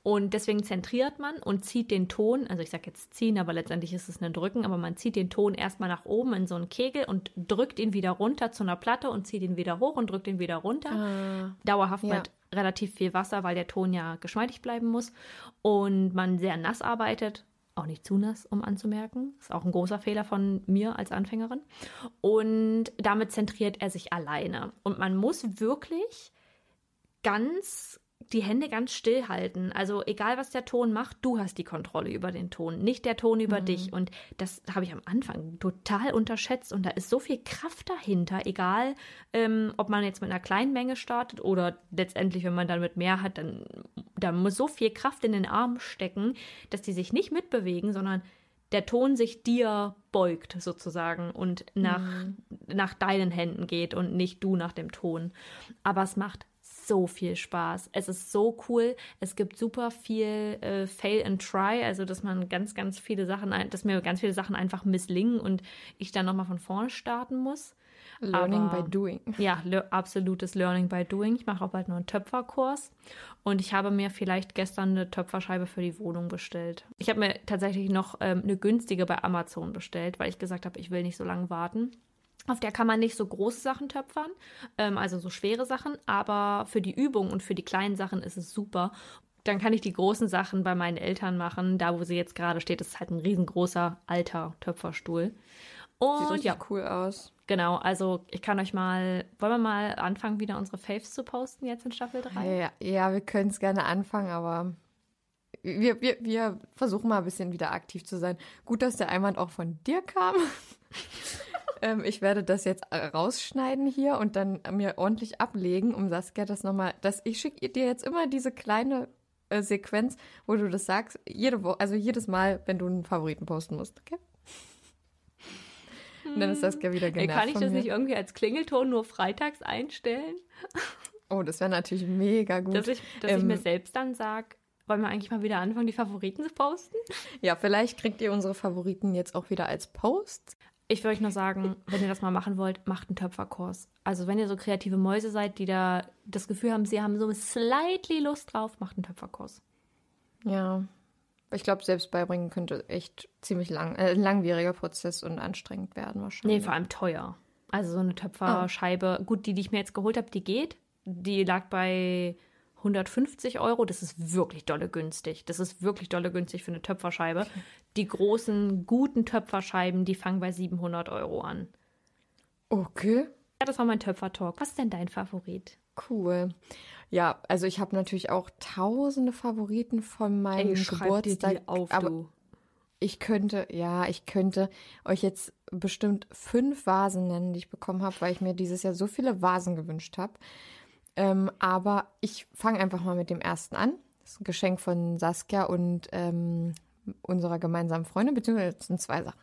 und deswegen zentriert man und zieht den Ton, also ich sage jetzt ziehen, aber letztendlich ist es ein Drücken, aber man zieht den Ton erstmal nach oben in so einen Kegel und drückt ihn wieder runter zu einer Platte und zieht ihn wieder hoch und drückt ihn wieder runter. Ah, Dauerhaft ja. mit relativ viel Wasser, weil der Ton ja geschmeidig bleiben muss. Und man sehr nass arbeitet, auch nicht zu nass, um anzumerken. Ist auch ein großer Fehler von mir als Anfängerin. Und damit zentriert er sich alleine. Und man muss wirklich ganz die Hände ganz still halten. Also egal, was der Ton macht, du hast die Kontrolle über den Ton, nicht der Ton über mhm. dich. Und das habe ich am Anfang total unterschätzt. Und da ist so viel Kraft dahinter, egal, ähm, ob man jetzt mit einer kleinen Menge startet oder letztendlich, wenn man dann mit mehr hat, dann, dann muss so viel Kraft in den Arm stecken, dass die sich nicht mitbewegen, sondern der Ton sich dir beugt sozusagen und nach, mhm. nach deinen Händen geht und nicht du nach dem Ton. Aber es macht so viel Spaß. Es ist so cool. Es gibt super viel äh, Fail and Try, also dass man ganz, ganz viele Sachen, dass mir ganz viele Sachen einfach misslingen und ich dann nochmal von vorne starten muss. Learning Aber, by doing. Ja, le absolutes Learning by doing. Ich mache auch bald noch einen Töpferkurs und ich habe mir vielleicht gestern eine Töpferscheibe für die Wohnung bestellt. Ich habe mir tatsächlich noch ähm, eine günstige bei Amazon bestellt, weil ich gesagt habe, ich will nicht so lange warten. Auf der kann man nicht so große Sachen töpfern, ähm, also so schwere Sachen, aber für die Übung und für die kleinen Sachen ist es super. Dann kann ich die großen Sachen bei meinen Eltern machen. Da, wo sie jetzt gerade steht, ist halt ein riesengroßer alter Töpferstuhl. Und Sieht ja cool aus. Genau, also ich kann euch mal, wollen wir mal anfangen, wieder unsere Faves zu posten jetzt in Staffel 3? Ja, ja wir können es gerne anfangen, aber wir, wir, wir versuchen mal ein bisschen wieder aktiv zu sein. Gut, dass der Einwand auch von dir kam. ähm, ich werde das jetzt rausschneiden hier und dann mir ordentlich ablegen, um Saskia das nochmal, dass ich schicke dir jetzt immer diese kleine äh, Sequenz, wo du das sagst, jede Woche, also jedes Mal, wenn du einen Favoriten posten musst, okay? Und dann ist Saskia wieder genervt. Kann ich das nicht irgendwie als Klingelton nur freitags einstellen? Oh, das wäre natürlich mega gut. Dass ich, dass ähm, ich mir selbst dann sage, wollen wir eigentlich mal wieder anfangen, die Favoriten zu posten? Ja, vielleicht kriegt ihr unsere Favoriten jetzt auch wieder als Posts. Ich würde euch nur sagen, wenn ihr das mal machen wollt, macht einen Töpferkurs. Also wenn ihr so kreative Mäuse seid, die da das Gefühl haben, sie haben so slightly Lust drauf, macht einen Töpferkurs. Ja, ich glaube, selbst beibringen könnte echt ziemlich lang, äh, langwieriger Prozess und anstrengend werden wahrscheinlich. Nee, vor allem teuer. Also so eine Töpferscheibe, oh. gut, die, die ich mir jetzt geholt habe, die geht. Die lag bei 150 Euro. Das ist wirklich dolle günstig. Das ist wirklich dolle günstig für eine Töpferscheibe. Die großen, guten Töpferscheiben, die fangen bei 700 Euro an. Okay. Ja, das war mein Töpfertalk. Was ist denn dein Favorit? Cool. Ja, also ich habe natürlich auch tausende Favoriten von meinem Ey, Geburtstag. Auf, aber du. ich könnte, ja, ich könnte euch jetzt bestimmt fünf Vasen nennen, die ich bekommen habe, weil ich mir dieses Jahr so viele Vasen gewünscht habe. Ähm, aber ich fange einfach mal mit dem ersten an. Das ist ein Geschenk von Saskia und ähm, unserer gemeinsamen Freundin, beziehungsweise es sind zwei Sachen.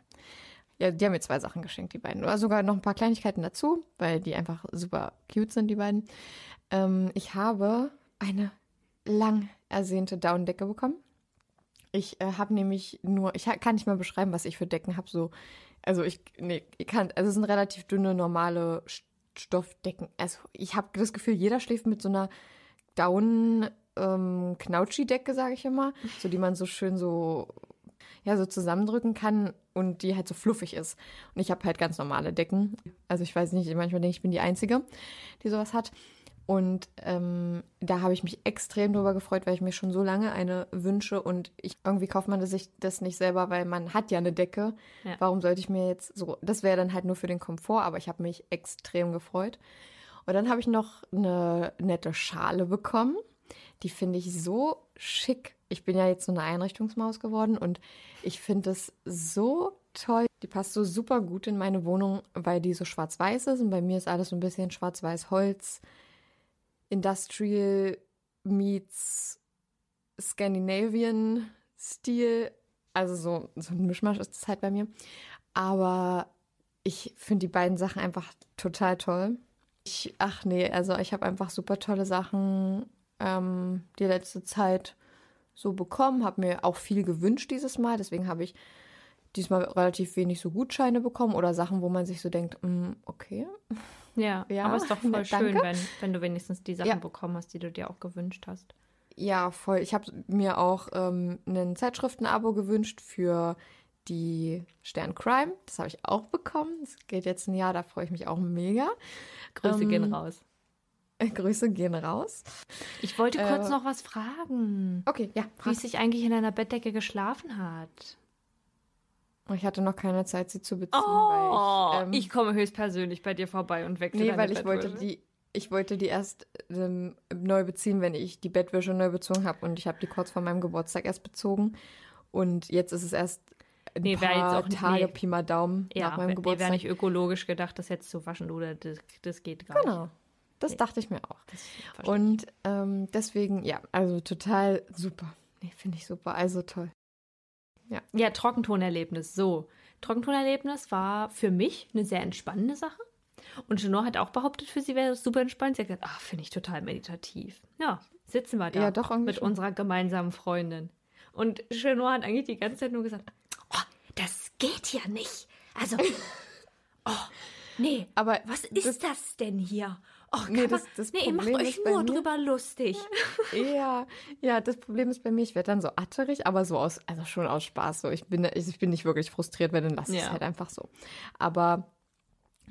Ja, die haben mir zwei Sachen geschenkt, die beiden. Oder sogar noch ein paar Kleinigkeiten dazu, weil die einfach super cute sind, die beiden. Ähm, ich habe eine lang ersehnte Daunendecke bekommen. Ich äh, habe nämlich nur, ich kann nicht mal beschreiben, was ich für Decken habe. So, also ich, nee, ich kann, also es sind relativ dünne, normale Stoffdecken. Also ich habe das Gefühl, jeder schläft mit so einer Down ähm, Knautschi-Decke, sage ich immer, so die man so schön so ja so zusammendrücken kann und die halt so fluffig ist. Und ich habe halt ganz normale Decken. Also ich weiß nicht, manchmal denke ich, ich bin die Einzige, die sowas hat. Und ähm, da habe ich mich extrem drüber gefreut, weil ich mir schon so lange eine wünsche und ich irgendwie kauft man sich das nicht selber, weil man hat ja eine Decke. Ja. Warum sollte ich mir jetzt so? Das wäre dann halt nur für den Komfort, aber ich habe mich extrem gefreut. Und dann habe ich noch eine nette Schale bekommen. Die finde ich so schick. Ich bin ja jetzt so eine Einrichtungsmaus geworden und ich finde es so toll. Die passt so super gut in meine Wohnung, weil die so schwarz-weiß ist und bei mir ist alles so ein bisschen schwarz-weiß-Holz. Industrial meets Scandinavian Stil. Also so, so ein Mischmasch ist das halt bei mir. Aber ich finde die beiden Sachen einfach total toll. Ich, ach nee, also ich habe einfach super tolle Sachen ähm, die letzte Zeit so bekommen, habe mir auch viel gewünscht dieses Mal. Deswegen habe ich diesmal relativ wenig so Gutscheine bekommen oder Sachen, wo man sich so denkt, mm, okay. Ja, Ja, aber ist doch voll danke. schön, wenn, wenn du wenigstens die Sachen Ja. bekommen hast, die du dir auch gewünscht hast. Ja, voll. Ich habe mir auch ähm, ein Zeitschriftenabo gewünscht für die Stern Crime. Das habe ich auch bekommen. Das geht jetzt ein Jahr, da freue ich mich auch mega. Grüße Ähm, gehen raus. Grüße gehen raus. Ich wollte kurz äh, noch was fragen. Okay, ja. Wie es sich eigentlich in deiner Bettdecke geschlafen hat. Ich hatte noch keine Zeit, sie zu beziehen, Oh, weil ich, ähm, ich komme höchstpersönlich bei dir vorbei und wechsle Nee, weil ich wollte Bettwäsche. die, ich wollte die erst ähm, neu beziehen, wenn ich die Bettwäsche neu bezogen habe und ich habe die kurz vor meinem Geburtstag erst bezogen und jetzt ist es erst ein Nee, wär paar auch Tage nee. Pi mal Daumen Ja, nach meinem nee, Geburtstag. wäre nicht ökologisch gedacht, das jetzt zu waschen, oder das, das geht gar genau, nicht. das dachte ich mir auch. Und ähm, deswegen, ja, also total super. Nee, finde ich super, also toll. Ja, Trockentonerlebnis. So, Trockentonerlebnis war für mich eine sehr entspannende Sache. Und Genor hat auch behauptet, für sie wäre das super entspannt. Sie hat gesagt, ach, finde ich total meditativ. Ja, sitzen wir da Ja, doch, mit schon. unserer gemeinsamen Freundin. Und Genor hat eigentlich die ganze Zeit nur gesagt, oh, das geht ja nicht. Also, oh, nee, Aber was das- ist das, denn hier? Kann Nee, das- das nee, ihr macht Problem euch nur mir- drüber lustig. Ja, ja, das Problem ist bei mir, ich werde dann so atterig, aber so aus, also schon aus Spaß. So, ich bin, ich, bin nicht wirklich frustriert, weil dann lasse ich Ja. es halt einfach so. Aber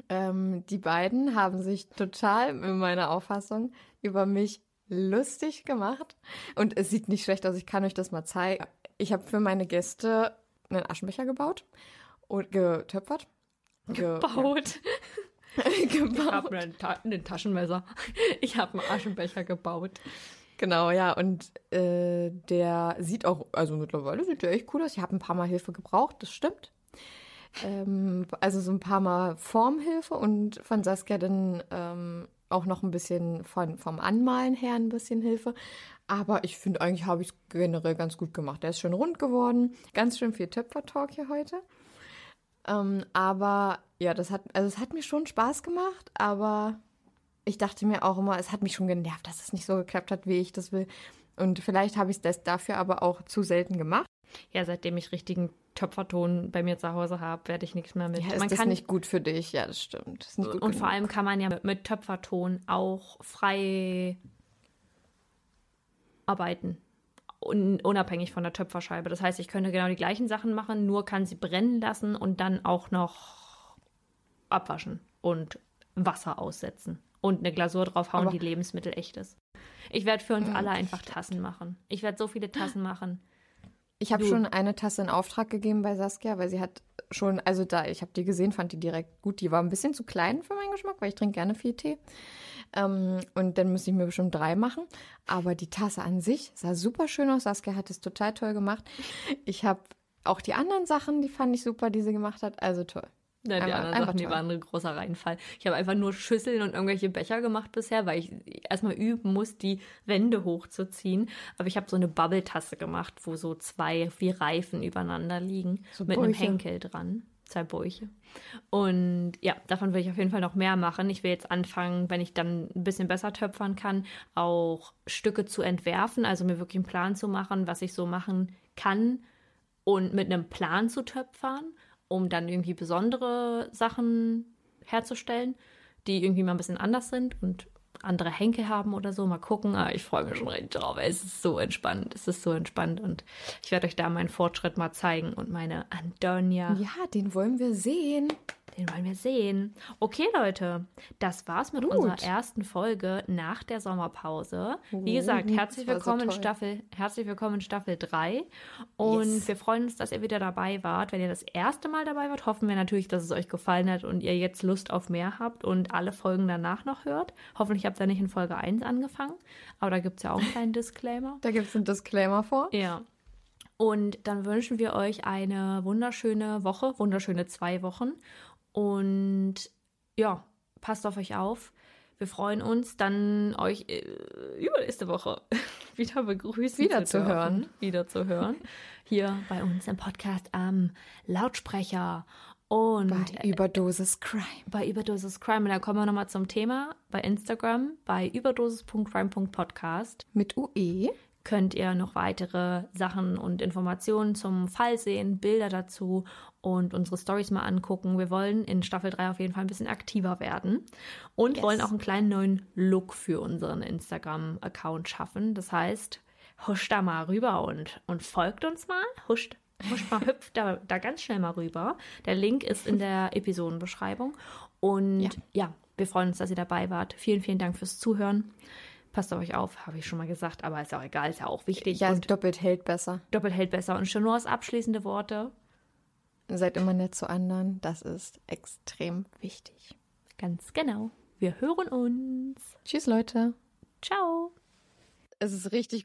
ähm, die beiden haben sich total in meiner Auffassung über mich lustig gemacht. Und es sieht nicht schlecht aus, ich kann euch das mal zeigen. Ich habe für meine Gäste einen Aschenbecher gebaut und getöpfert. Ge Baut. Ich gebaut. habe ein, Ta ein Taschenmesser. Ich habe einen Aschenbecher gebaut. Genau, ja, und äh, der sieht auch, also mittlerweile sieht der echt cool aus. Ich habe ein paar Mal Hilfe gebraucht, das stimmt. Ähm, also so ein paar Mal Formhilfe und von Saskia dann ähm, auch noch ein bisschen von, vom Anmalen her ein bisschen Hilfe. Aber ich finde eigentlich habe ich es generell ganz gut gemacht. Der ist schön rund geworden. Ganz schön viel Töpfer-Talk hier heute. Ähm, aber ja, das hat, also es hat mir schon Spaß gemacht, aber ich dachte mir auch immer, es hat mich schon genervt, dass es nicht so geklappt hat, wie ich das will. Und vielleicht habe ich es dafür aber auch zu selten gemacht. Ja, seitdem ich richtigen Töpferton bei mir zu Hause habe, werde ich nichts mehr mit. Ja, ist man das kann nicht gut für dich? Ja, das stimmt. Das und genug. vor allem kann man ja mit, mit Töpferton auch frei arbeiten. Un, unabhängig von der Töpferscheibe. Das heißt, ich könnte genau die gleichen Sachen machen, nur kann sie brennen lassen und dann auch noch abwaschen und Wasser aussetzen und eine Glasur draufhauen, Aber- die Lebensmittel echt ist. Ich werde für uns alle einfach Tassen machen. Ich werde so viele Tassen machen. Ich habe schon eine Tasse in Auftrag gegeben bei Saskia, weil sie hat schon, also da, ich habe die gesehen, fand die direkt gut. Die war ein bisschen zu klein für meinen Geschmack, weil ich trinke gerne viel Tee. Ähm, und dann müsste ich mir bestimmt drei machen. Aber die Tasse an sich sah super schön aus. Saskia hat es total toll gemacht. Ich habe auch die anderen Sachen, die fand ich super, die sie gemacht hat. Also toll. Ja, die anderen Sachen, die waren ein großer Reinfall. Ich habe einfach nur Schüsseln und irgendwelche Becher gemacht bisher, weil ich erstmal üben muss, die Wände hochzuziehen. Aber ich habe so eine Bubble-Tasse gemacht, wo so zwei wie Reifen übereinander liegen, So mit einem Bäuche. Henkel dran. Zwei Bäuche. Und ja, davon will ich auf jeden Fall noch mehr machen. Ich will jetzt anfangen, wenn ich dann ein bisschen besser töpfern kann, auch Stücke zu entwerfen, also mir wirklich einen Plan zu machen, was ich so machen kann und mit einem Plan zu töpfern, um dann irgendwie besondere Sachen herzustellen. die irgendwie mal ein bisschen anders sind und andere Henke haben oder so. Mal gucken. Aber ich freue mich schon richtig drauf. Es ist so entspannt. Es ist so entspannt. Und ich werde euch da meinen Fortschritt mal zeigen und meine Antonia. Ja, den wollen wir sehen. Den wollen wir sehen. Okay, Leute, das war's mit Gut. unserer ersten Folge nach der Sommerpause. Wie gesagt, Oh, herzlich das war so willkommen in. Staffel, herzlich willkommen in Staffel 3. Und Yes. wir freuen uns, dass ihr wieder dabei wart. Wenn ihr das erste Mal dabei wart, hoffen wir natürlich, dass es euch gefallen hat und ihr jetzt Lust auf mehr habt und alle Folgen danach noch hört. Hoffentlich habt ihr nicht in Folge 1 angefangen. Aber da gibt es ja auch einen kleinen Disclaimer. Da gibt es einen Disclaimer vor. Ja. Und dann wünschen wir euch eine wunderschöne Woche, wunderschöne zwei Wochen. Und ja, passt auf euch auf. Wir freuen uns, dann euch äh, übernächste Woche wieder begrüßen Wieder zu zu dürfen, hören. Wieder zu hören. Hier bei uns im Podcast am Lautsprecher. Und Bei Überdosis Crime. bei Überdosis Crime. Und da kommen wir nochmal zum Thema bei Instagram, bei überdosis.crime.podcast Mit UE. könnt ihr noch weitere Sachen und Informationen zum Fall sehen, Bilder dazu und unsere Stories mal angucken. Wir wollen in Staffel 3 auf jeden Fall ein bisschen aktiver werden und Yes. wollen auch einen kleinen neuen Look für unseren Instagram-Account schaffen. Das heißt, huscht da mal rüber und, und folgt uns mal. Huscht, huscht mal, hüpft da, da ganz schnell mal rüber. Der Link ist in der Episodenbeschreibung. Und Ja. ja, wir freuen uns, dass ihr dabei wart. Vielen, vielen Dank fürs Zuhören. Passt auf euch auf, habe ich schon mal gesagt, aber ist auch egal, ist ja auch wichtig. Ja, und doppelt hält besser. doppelt hält besser. Und schon nur als abschließende Worte. Seid immer nett zu anderen. Das ist extrem wichtig. Ganz genau. Wir hören uns. Tschüss, Leute. Ciao. Es ist richtig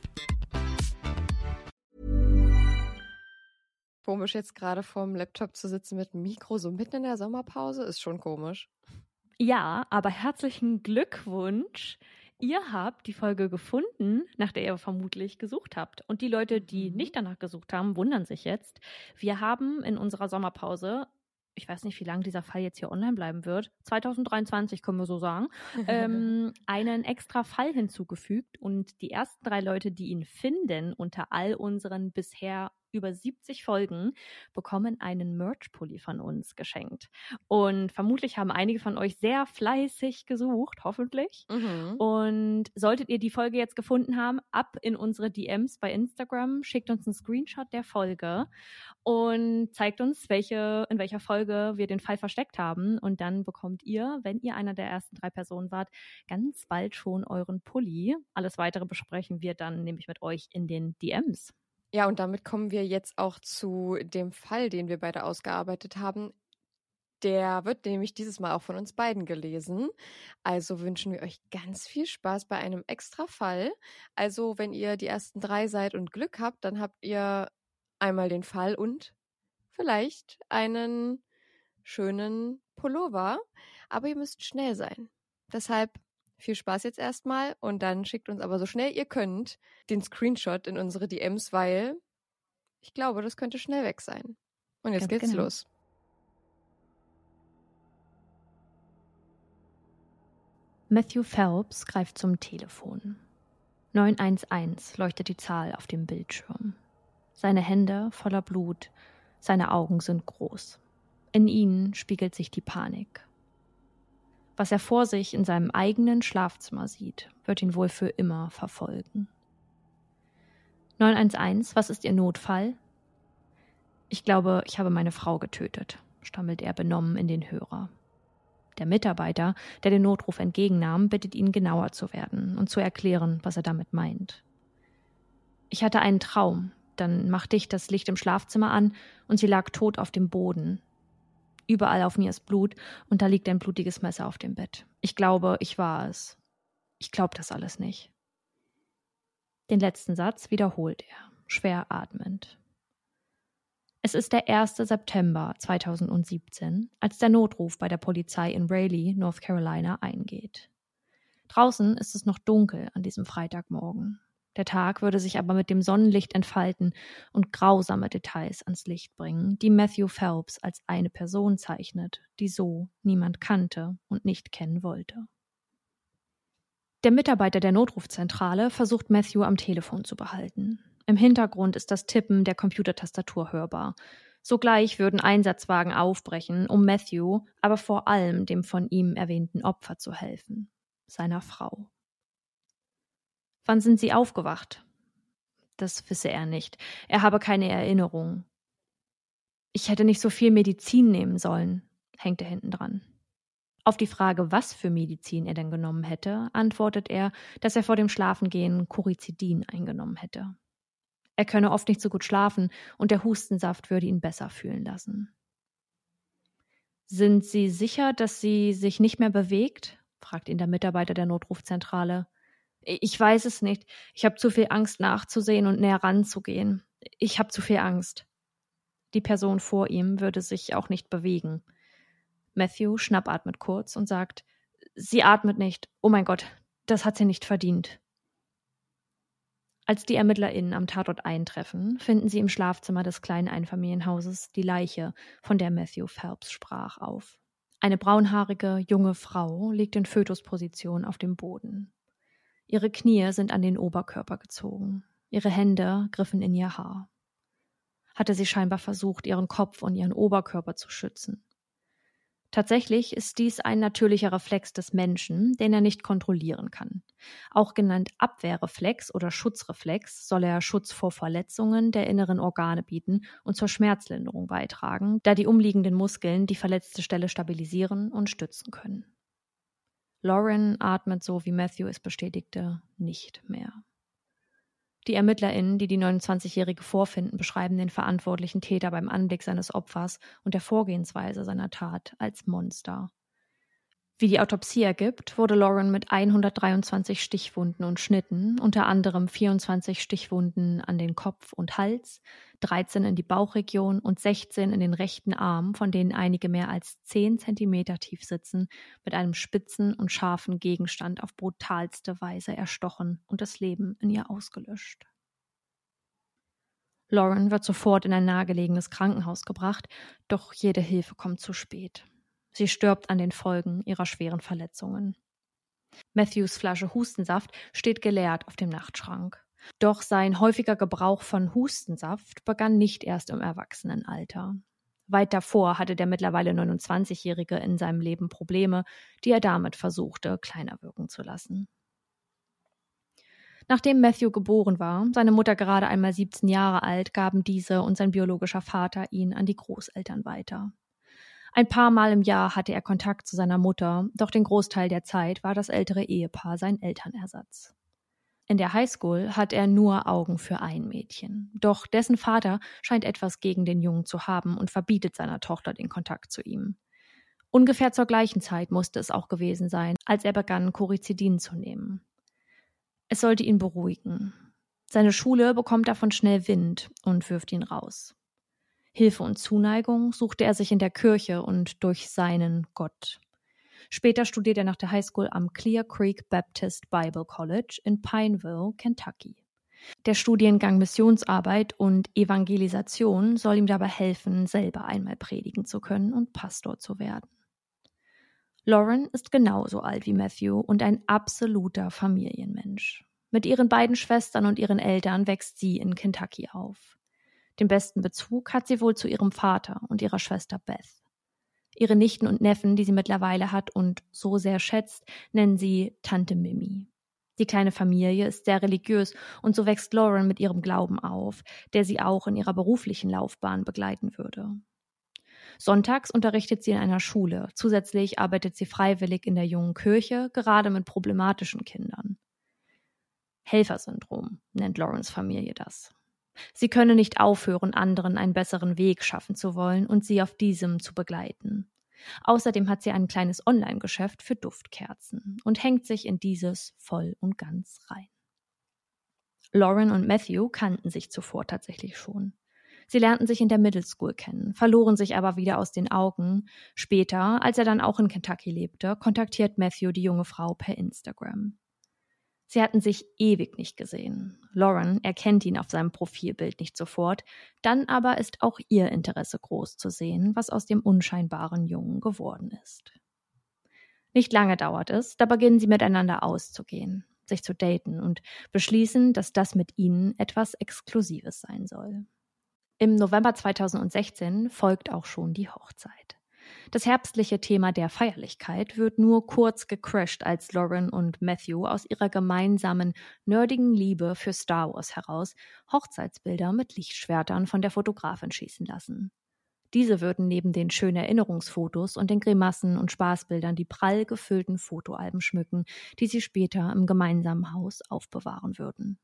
komisch, jetzt gerade vorm Laptop zu sitzen mit dem Mikro, so mitten in der Sommerpause, ist schon komisch. Ja, aber herzlichen Glückwunsch. Ihr habt die Folge gefunden, nach der ihr vermutlich gesucht habt. Und die Leute, die nicht danach gesucht haben, wundern sich jetzt. Wir haben in unserer Sommerpause, ich weiß nicht, wie lange dieser Fall jetzt hier online bleiben wird, 2023 können wir so sagen, ähm, einen extra Fall hinzugefügt. Und die ersten drei Leute, die ihn finden unter all unseren bisher über 70 Folgen, bekommen einen Merch-Pulli von uns geschenkt. Und vermutlich haben einige von euch sehr fleißig gesucht, hoffentlich. Mhm. Und solltet ihr die Folge jetzt gefunden haben, ab in unsere DMs bei Instagram, schickt uns einen Screenshot der Folge und zeigt uns, welche, in welcher Folge wir den Fall versteckt haben. Und dann bekommt ihr, wenn ihr einer der ersten drei Personen wart, ganz bald schon euren Pulli. Alles weitere besprechen wir dann nämlich mit euch in den DMs. Ja, und damit kommen wir jetzt auch zu dem Fall, den wir beide ausgearbeitet haben. Der wird nämlich dieses Mal auch von uns beiden gelesen. Also wünschen wir euch ganz viel Spaß bei einem extra Fall. Also, wenn ihr die ersten drei seid und Glück habt, dann habt ihr einmal den Fall und vielleicht einen schönen Pullover. Aber ihr müsst schnell sein. Deshalb viel Spaß jetzt erstmal und dann schickt uns aber so schnell ihr könnt den Screenshot in unsere DMs, weil ich glaube, das könnte schnell weg sein. Und jetzt Ganz geht's genau. los. Matthew Phelps greift zum Telefon. 911 leuchtet die Zahl auf dem Bildschirm. Seine Hände voller Blut, seine Augen sind groß. In ihnen spiegelt sich die Panik. Was er vor sich in seinem eigenen Schlafzimmer sieht, wird ihn wohl für immer verfolgen. 911, was ist Ihr Notfall? Ich glaube, ich habe meine Frau getötet, stammelt er benommen in den Hörer. Der Mitarbeiter, der den Notruf entgegennahm, bittet ihn genauer zu werden und zu erklären, was er damit meint. Ich hatte einen Traum, dann machte ich das Licht im Schlafzimmer an und sie lag tot auf dem Boden. Überall auf mir ist Blut und da liegt ein blutiges Messer auf dem Bett. Ich glaube, ich war es. Ich glaube das alles nicht. Den letzten Satz wiederholt er, schwer atmend. Es ist der 1. September 2017, als der Notruf bei der Polizei in Raleigh, North Carolina, eingeht. Draußen ist es noch dunkel an diesem Freitagmorgen. Der Tag würde sich aber mit dem Sonnenlicht entfalten und grausame Details ans Licht bringen, die Matthew Phelps als eine Person zeichnet, die so niemand kannte und nicht kennen wollte. Der Mitarbeiter der Notrufzentrale versucht Matthew am Telefon zu behalten. Im Hintergrund ist das Tippen der Computertastatur hörbar. Sogleich würden Einsatzwagen aufbrechen, um Matthew, aber vor allem dem von ihm erwähnten Opfer zu helfen, seiner Frau. Wann sind Sie aufgewacht? Das wisse er nicht. Er habe keine Erinnerung. Ich hätte nicht so viel Medizin nehmen sollen, hängt er hinten dran. Auf die Frage, was für Medizin er denn genommen hätte, antwortet er, dass er vor dem Schlafengehen Corizidin eingenommen hätte. Er könne oft nicht so gut schlafen und der Hustensaft würde ihn besser fühlen lassen. Sind Sie sicher, dass sie sich nicht mehr bewegt? fragt ihn der Mitarbeiter der Notrufzentrale. Ich weiß es nicht. Ich habe zu viel Angst nachzusehen und näher ranzugehen. Ich habe zu viel Angst. Die Person vor ihm würde sich auch nicht bewegen. Matthew schnappatmet kurz und sagt, Sie atmet nicht. Oh mein Gott, das hat sie nicht verdient. Als die ErmittlerInnen am Tatort eintreffen, finden sie im Schlafzimmer des kleinen Einfamilienhauses die Leiche, von der Matthew Phelps sprach, auf. Eine braunhaarige, junge Frau liegt in Fötusposition auf dem Boden. Ihre Knie sind an den Oberkörper gezogen. Ihre Hände griffen in ihr Haar. Hatte sie scheinbar versucht, ihren Kopf und ihren Oberkörper zu schützen. Tatsächlich ist dies ein natürlicher Reflex des Menschen, den er nicht kontrollieren kann. Auch genannt Abwehrreflex oder Schutzreflex soll er Schutz vor Verletzungen der inneren Organe bieten und zur Schmerzlinderung beitragen, da die umliegenden Muskeln die verletzte Stelle stabilisieren und stützen können. Lauren atmet so, wie Matthew es bestätigte, nicht mehr. Die ErmittlerInnen, die die 29-Jährige vorfinden, beschreiben den verantwortlichen Täter beim Anblick seines Opfers und der Vorgehensweise seiner Tat als Monster. Wie die Autopsie ergibt, wurde Lauren mit 123 Stichwunden und Schnitten, unter anderem 24 Stichwunden an den Kopf und Hals, 13 in die Bauchregion und 16 in den rechten Arm, von denen einige mehr als 10 Zentimeter tief sitzen, mit einem spitzen und scharfen Gegenstand auf brutalste Weise erstochen und das Leben in ihr ausgelöscht. Lauren wird sofort in ein nahegelegenes Krankenhaus gebracht, doch jede Hilfe kommt zu spät. Sie stirbt an den Folgen ihrer schweren Verletzungen. Matthews Flasche Hustensaft steht geleert auf dem Nachtschrank. Doch sein häufiger Gebrauch von Hustensaft begann nicht erst im Erwachsenenalter. Weit davor hatte der mittlerweile 29-Jährige in seinem Leben Probleme, die er damit versuchte, kleiner wirken zu lassen. Nachdem Matthew geboren war, seine Mutter gerade einmal 17 Jahre alt, gaben diese und sein biologischer Vater ihn an die Großeltern weiter. Ein paar Mal im Jahr hatte er Kontakt zu seiner Mutter, doch den Großteil der Zeit war das ältere Ehepaar sein Elternersatz. In der Highschool hat er nur Augen für ein Mädchen. Doch dessen Vater scheint etwas gegen den Jungen zu haben und verbietet seiner Tochter den Kontakt zu ihm. Ungefähr zur gleichen Zeit musste es auch gewesen sein, als er begann, Corizidin zu nehmen. Es sollte ihn beruhigen. Seine Schule bekommt davon schnell Wind und wirft ihn raus. Hilfe und Zuneigung suchte er sich in der Kirche und durch seinen Gott. Später studiert er nach der Highschool am Clear Creek Baptist Bible College in Pineville, Kentucky. Der Studiengang Missionsarbeit und Evangelisation soll ihm dabei helfen, selber einmal predigen zu können und Pastor zu werden. Lauren ist genauso alt wie Matthew und ein absoluter Familienmensch. Mit ihren beiden Schwestern und ihren Eltern wächst sie in Kentucky auf. Den besten Bezug hat sie wohl zu ihrem Vater und ihrer Schwester Beth. Ihre Nichten und Neffen, die sie mittlerweile hat und so sehr schätzt, nennen sie Tante Mimi. Die kleine Familie ist sehr religiös und so wächst Lauren mit ihrem Glauben auf, der sie auch in ihrer beruflichen Laufbahn begleiten würde. Sonntags unterrichtet sie in einer Schule. Zusätzlich arbeitet sie freiwillig in der jungen Kirche, gerade mit problematischen Kindern. Helfersyndrom nennt Laurens Familie das. Sie könne nicht aufhören, anderen einen besseren Weg schaffen zu wollen und sie auf diesem zu begleiten. Außerdem hat sie ein kleines Online-Geschäft für Duftkerzen und hängt sich in dieses voll und ganz rein. Lauren und Matthew kannten sich zuvor tatsächlich schon. Sie lernten sich in der Middle School kennen, verloren sich aber wieder aus den Augen. Später, als er dann auch in Kentucky lebte, kontaktiert Matthew die junge Frau per Instagram. Sie hatten sich ewig nicht gesehen. Lauren erkennt ihn auf seinem Profilbild nicht sofort, dann aber ist auch ihr Interesse groß zu sehen, was aus dem unscheinbaren Jungen geworden ist. Nicht lange dauert es, da beginnen sie miteinander auszugehen, sich zu daten und beschließen, dass das mit ihnen etwas Exklusives sein soll. Im November 2016 folgt auch schon die Hochzeit. Das herbstliche Thema der Feierlichkeit wird nur kurz gecrashed, als Lauren und Matthew aus ihrer gemeinsamen nerdigen Liebe für Star Wars heraus Hochzeitsbilder mit Lichtschwertern von der Fotografin schießen lassen. Diese würden neben den schönen Erinnerungsfotos und den Grimassen und Spaßbildern die prall gefüllten Fotoalben schmücken, die sie später im gemeinsamen Haus aufbewahren würden.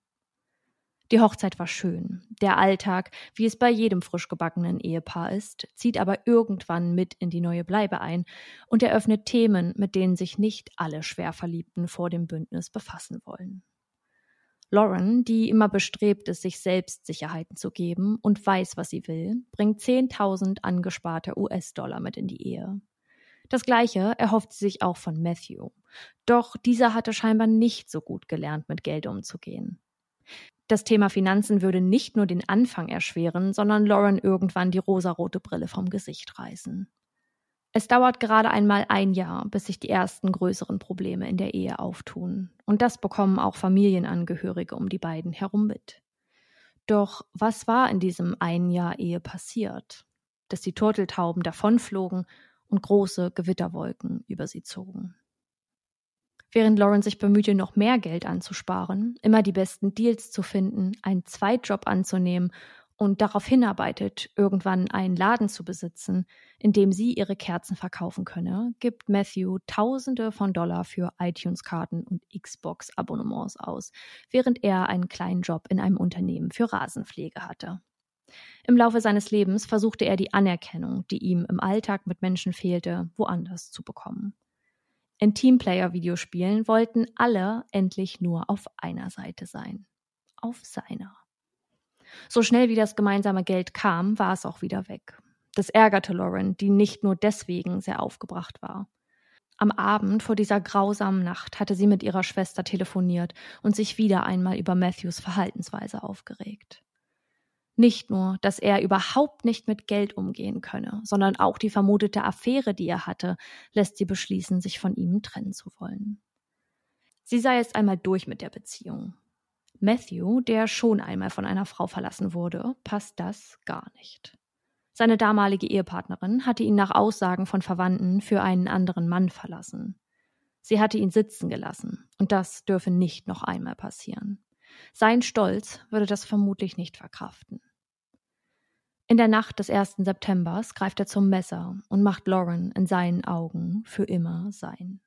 Die Hochzeit war schön. Der Alltag, wie es bei jedem frisch gebackenen Ehepaar ist, zieht aber irgendwann mit in die neue Bleibe ein und eröffnet Themen, mit denen sich nicht alle Schwerverliebten vor dem Bündnis befassen wollen. Lauren, die immer bestrebt ist, sich selbst Sicherheiten zu geben und weiß, was sie will, bringt 10.000 angesparte US-Dollar mit in die Ehe. Das Gleiche erhofft sie sich auch von Matthew. Doch dieser hatte scheinbar nicht so gut gelernt, mit Geld umzugehen. Das Thema Finanzen würde nicht nur den Anfang erschweren, sondern Lauren irgendwann die rosarote Brille vom Gesicht reißen. Es dauert gerade einmal ein Jahr, bis sich die ersten größeren Probleme in der Ehe auftun. Und das bekommen auch Familienangehörige um die beiden herum mit. Doch was war in diesem einen Jahr Ehe passiert? Dass die Turteltauben davonflogen und große Gewitterwolken über sie zogen. Während Lauren sich bemühte, noch mehr Geld anzusparen, immer die besten Deals zu finden, einen Zweitjob anzunehmen und darauf hinarbeitet, irgendwann einen Laden zu besitzen, in dem sie ihre Kerzen verkaufen könne, gibt Matthew Tausende von Dollar für iTunes-Karten und Xbox-Abonnements aus, während er einen kleinen Job in einem Unternehmen für Rasenpflege hatte. Im Laufe seines Lebens versuchte er die Anerkennung, die ihm im Alltag mit Menschen fehlte, woanders zu bekommen. In Teamplayer-Videospielen wollten alle endlich nur auf einer Seite sein. Auf seiner. So schnell wie das gemeinsame Geld kam, war es auch wieder weg. Das ärgerte Lauren, die nicht nur deswegen sehr aufgebracht war. Am Abend vor dieser grausamen Nacht hatte sie mit ihrer Schwester telefoniert und sich wieder einmal über Matthews Verhaltensweise aufgeregt. Nicht nur, dass er überhaupt nicht mit Geld umgehen könne, sondern auch die vermutete Affäre, die er hatte, lässt sie beschließen, sich von ihm trennen zu wollen. Sie sei jetzt einmal durch mit der Beziehung. Matthew, der schon einmal von einer Frau verlassen wurde, passt das gar nicht. Seine damalige Ehepartnerin hatte ihn nach Aussagen von Verwandten für einen anderen Mann verlassen. Sie hatte ihn sitzen gelassen, und das dürfe nicht noch einmal passieren. Sein Stolz würde das vermutlich nicht verkraften. In der Nacht des 1. Septembers greift er zum Messer und macht Lauren in seinen Augen für immer sein.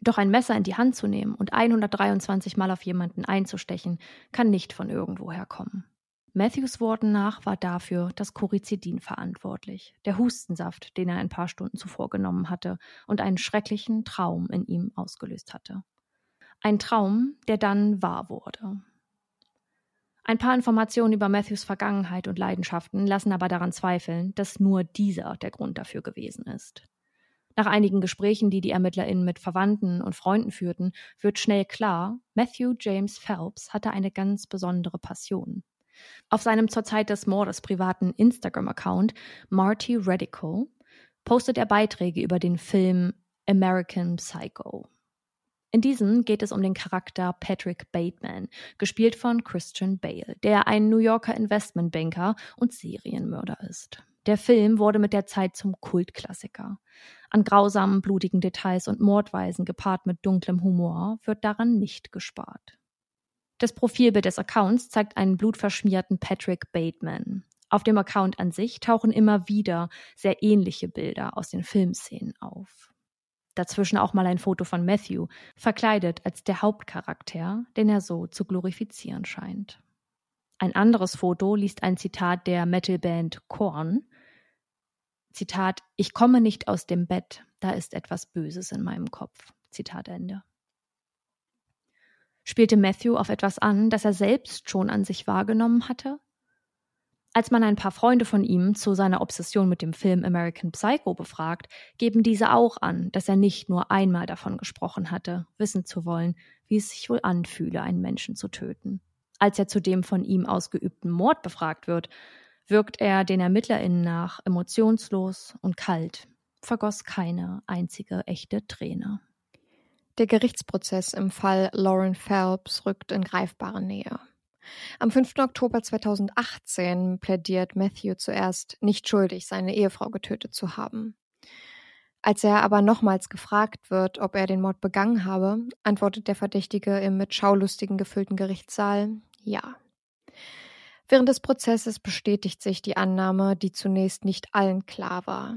Doch ein Messer in die Hand zu nehmen und 123 Mal auf jemanden einzustechen, kann nicht von irgendwoher kommen. Matthews Worten nach war dafür das Corizidin verantwortlich, der Hustensaft, den er ein paar Stunden zuvor genommen hatte und einen schrecklichen Traum in ihm ausgelöst hatte. Ein Traum, der dann wahr wurde. Ein paar Informationen über Matthews Vergangenheit und Leidenschaften lassen aber daran zweifeln, dass nur dieser der Grund dafür gewesen ist. Nach einigen Gesprächen, die die ErmittlerInnen mit Verwandten und Freunden führten, wird schnell klar, Matthew James Phelps hatte eine ganz besondere Passion. Auf seinem zur Zeit des Mordes privaten Instagram-Account Marty Radical postet er Beiträge über den Film American Psycho. In diesem geht es um den Charakter Patrick Bateman, gespielt von Christian Bale, der ein New Yorker Investmentbanker und Serienmörder ist. Der Film wurde mit der Zeit zum Kultklassiker. An grausamen, blutigen Details und Mordweisen gepaart mit dunklem Humor wird daran nicht gespart. Das Profilbild des Accounts zeigt einen blutverschmierten Patrick Bateman. Auf dem Account an sich tauchen immer wieder sehr ähnliche Bilder aus den Filmszenen auf. Dazwischen auch mal ein Foto von Matthew, verkleidet als der Hauptcharakter, den er so zu glorifizieren scheint. Ein anderes Foto liest ein Zitat der Metalband Korn. Zitat, ich komme nicht aus dem Bett, da ist etwas Böses in meinem Kopf. Zitat Ende. Spielte Matthew auf etwas an, das er selbst schon an sich wahrgenommen hatte? Als man ein paar Freunde von ihm zu seiner Obsession mit dem Film American Psycho befragt, geben diese auch an, dass er nicht nur einmal davon gesprochen hatte, wissen zu wollen, wie es sich wohl anfühle, einen Menschen zu töten. Als er zu dem von ihm ausgeübten Mord befragt wird, wirkt er den ErmittlerInnen nach emotionslos und kalt, vergoss keine einzige echte Träne. Der Gerichtsprozess im Fall Lauren Phelps rückt in greifbare Nähe. Am 5. Oktober 2018 plädiert Matthew zuerst nicht schuldig, seine Ehefrau getötet zu haben. Als er aber nochmals gefragt wird, ob er den Mord begangen habe, antwortet der Verdächtige im mit Schaulustigen gefüllten Gerichtssaal ja. Während des Prozesses bestätigt sich die Annahme, die zunächst nicht allen klar war.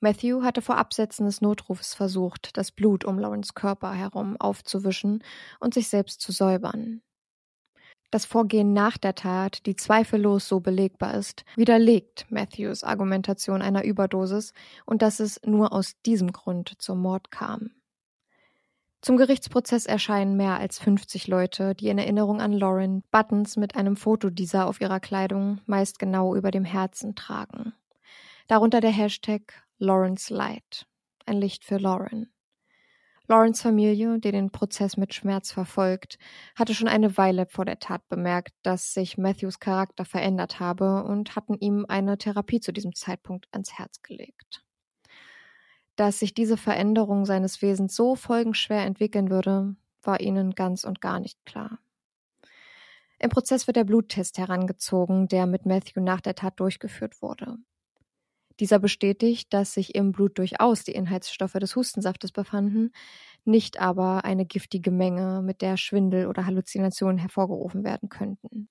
Matthew hatte vor Absetzen des Notrufes versucht, das Blut um Lawrence Körper herum aufzuwischen und sich selbst zu säubern. Das Vorgehen nach der Tat, die zweifellos so belegbar ist, widerlegt Matthews Argumentation einer Überdosis und dass es nur aus diesem Grund zum Mord kam. Zum Gerichtsprozess erscheinen mehr als 50 Leute, die in Erinnerung an Lauren Buttons mit einem Foto dieser auf ihrer Kleidung meist genau über dem Herzen tragen. Darunter der Hashtag Lawrence Light, ein Licht für Lauren. Lawrence Familie, die den Prozess mit Schmerz verfolgt, hatte schon eine Weile vor der Tat bemerkt, dass sich Matthews Charakter verändert habe und hatten ihm eine Therapie zu diesem Zeitpunkt ans Herz gelegt. Dass sich diese Veränderung seines Wesens so folgenschwer entwickeln würde, war ihnen ganz und gar nicht klar. Im Prozess wird der Bluttest herangezogen, der mit Matthew nach der Tat durchgeführt wurde. Dieser bestätigt, dass sich im Blut durchaus die Inhaltsstoffe des Hustensaftes befanden, nicht aber eine giftige Menge, mit der Schwindel oder Halluzinationen hervorgerufen werden könnten.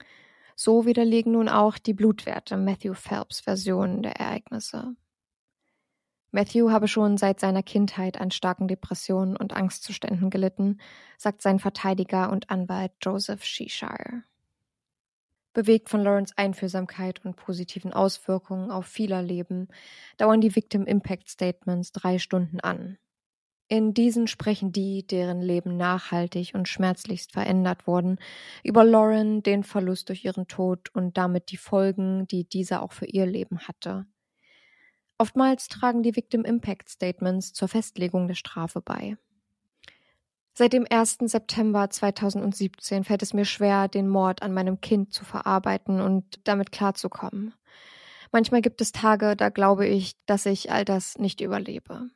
So widerlegen nun auch die Blutwerte Matthew Phelps Versionen der Ereignisse. Matthew habe schon seit seiner Kindheit an starken Depressionen und Angstzuständen gelitten, sagt sein Verteidiger und Anwalt Joseph Sheshire. Bewegt von Lawrence Einfühlsamkeit und positiven Auswirkungen auf vieler Leben, dauern die Victim Impact Statements drei Stunden an. In diesen sprechen die, deren Leben nachhaltig und schmerzlichst verändert wurden, über Lauren, den Verlust durch ihren Tod und damit die Folgen, die dieser auch für ihr Leben hatte. Oftmals tragen die Victim Impact Statements zur Festlegung der Strafe bei. Seit dem 1. September 2017 fällt es mir schwer, den Mord an meinem Kind zu verarbeiten und damit klarzukommen. Manchmal gibt es Tage, da glaube ich, dass ich all das nicht überlebe.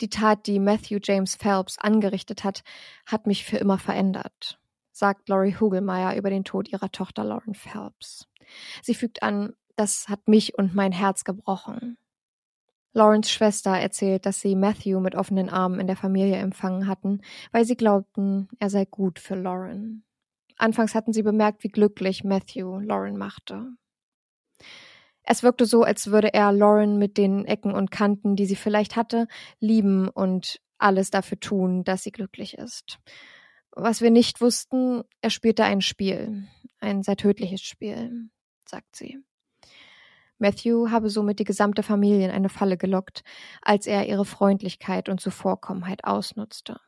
Die Tat, die Matthew James Phelps angerichtet hat, hat mich für immer verändert, sagt Laurie Hugelmeier über den Tod ihrer Tochter Lauren Phelps. Sie fügt an, das hat mich und mein Herz gebrochen. Laurens Schwester erzählt, dass sie Matthew mit offenen Armen in der Familie empfangen hatten, weil sie glaubten, er sei gut für Lauren. Anfangs hatten sie bemerkt, wie glücklich Matthew Lauren machte. Es wirkte so, als würde er Lauren mit den Ecken und Kanten, die sie vielleicht hatte, lieben und alles dafür tun, dass sie glücklich ist. Was wir nicht wussten, er spielte ein Spiel, ein sehr tödliches Spiel, sagt sie. Matthew habe somit die gesamte Familie in eine Falle gelockt, als er ihre Freundlichkeit und Zuvorkommenheit ausnutzte.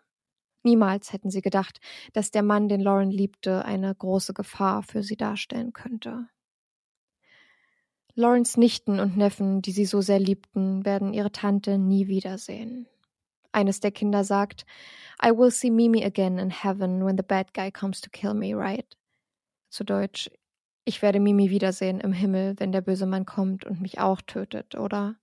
Niemals hätten sie gedacht, dass der Mann, den Lauren liebte, eine große Gefahr für sie darstellen könnte. Laurens Nichten und Neffen, die sie so sehr liebten, werden ihre Tante nie wiedersehen. Eines der Kinder sagt, I will see Mimi again in heaven when the bad guy comes to kill me, right? Zu Deutsch, ich werde Mimi wiedersehen im Himmel, wenn der böse Mann kommt und mich auch tötet, oder?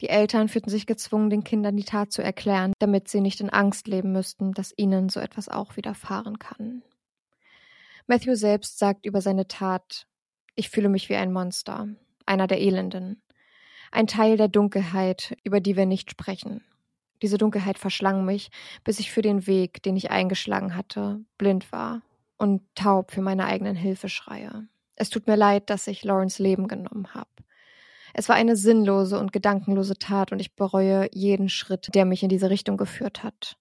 Die Eltern fühlten sich gezwungen, den Kindern die Tat zu erklären, damit sie nicht in Angst leben müssten, dass ihnen so etwas auch widerfahren kann. Matthew selbst sagt über seine Tat, ich fühle mich wie ein Monster, einer der Elenden, ein Teil der Dunkelheit, über die wir nicht sprechen. Diese Dunkelheit verschlang mich, bis ich für den Weg, den ich eingeschlagen hatte, blind war und taub für meine eigenen Hilfeschreie. Es tut mir leid, dass ich Lawrence Leben genommen habe. Es war eine sinnlose und gedankenlose Tat und ich bereue jeden Schritt, der mich in diese Richtung geführt hat.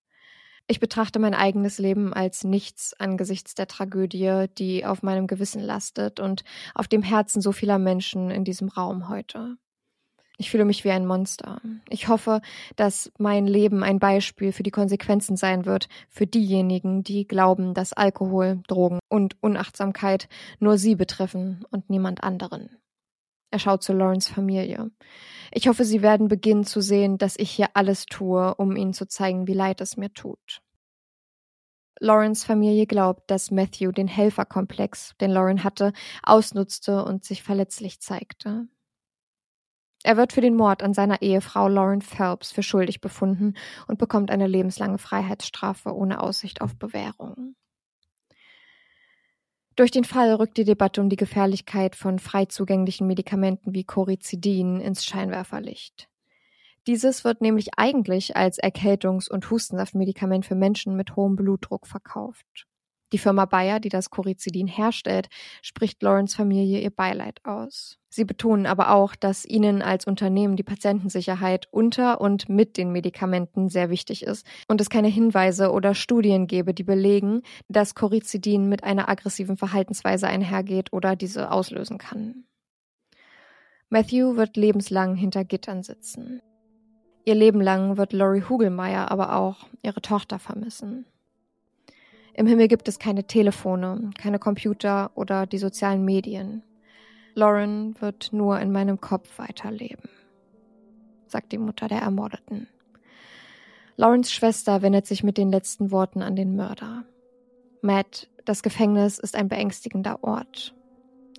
Ich betrachte mein eigenes Leben als nichts angesichts der Tragödie, die auf meinem Gewissen lastet und auf dem Herzen so vieler Menschen in diesem Raum heute. Ich fühle mich wie ein Monster. Ich hoffe, dass mein Leben ein Beispiel für die Konsequenzen sein wird, für diejenigen, die glauben, dass Alkohol, Drogen und Unachtsamkeit nur sie betreffen und niemand anderen. Er schaut zu Lawrence Familie. Ich hoffe, sie werden beginnen zu sehen, dass ich hier alles tue, um ihnen zu zeigen, wie leid es mir tut. Lawrence Familie glaubt, dass Matthew den Helferkomplex, den Lauren hatte, ausnutzte und sich verletzlich zeigte. Er wird für den Mord an seiner Ehefrau Lauren Phelps für schuldig befunden und bekommt eine lebenslange Freiheitsstrafe ohne Aussicht auf Bewährung. Durch den Fall rückt die Debatte um die Gefährlichkeit von frei zugänglichen Medikamenten wie Corizidin ins Scheinwerferlicht. Dieses wird nämlich eigentlich als Erkältungs- und Hustensaftmedikament für Menschen mit hohem Blutdruck verkauft. Die Firma Bayer, die das Corizidin herstellt, spricht Lawrence Familie ihr Beileid aus. Sie betonen aber auch, dass ihnen als Unternehmen die Patientensicherheit unter und mit den Medikamenten sehr wichtig ist und es keine Hinweise oder Studien gebe, die belegen, dass Corizidin mit einer aggressiven Verhaltensweise einhergeht oder diese auslösen kann. Matthew wird lebenslang hinter Gittern sitzen. Ihr Leben lang wird Lori Hugelmeier aber auch ihre Tochter vermissen. Im Himmel gibt es keine Telefone, keine Computer oder die sozialen Medien. Lauren wird nur in meinem Kopf weiterleben, sagt die Mutter der Ermordeten. Laurens Schwester wendet sich mit den letzten Worten an den Mörder. Matt, das Gefängnis ist ein beängstigender Ort.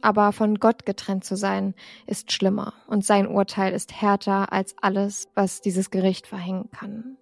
Aber von Gott getrennt zu sein, ist schlimmer und sein Urteil ist härter als alles, was dieses Gericht verhängen kann.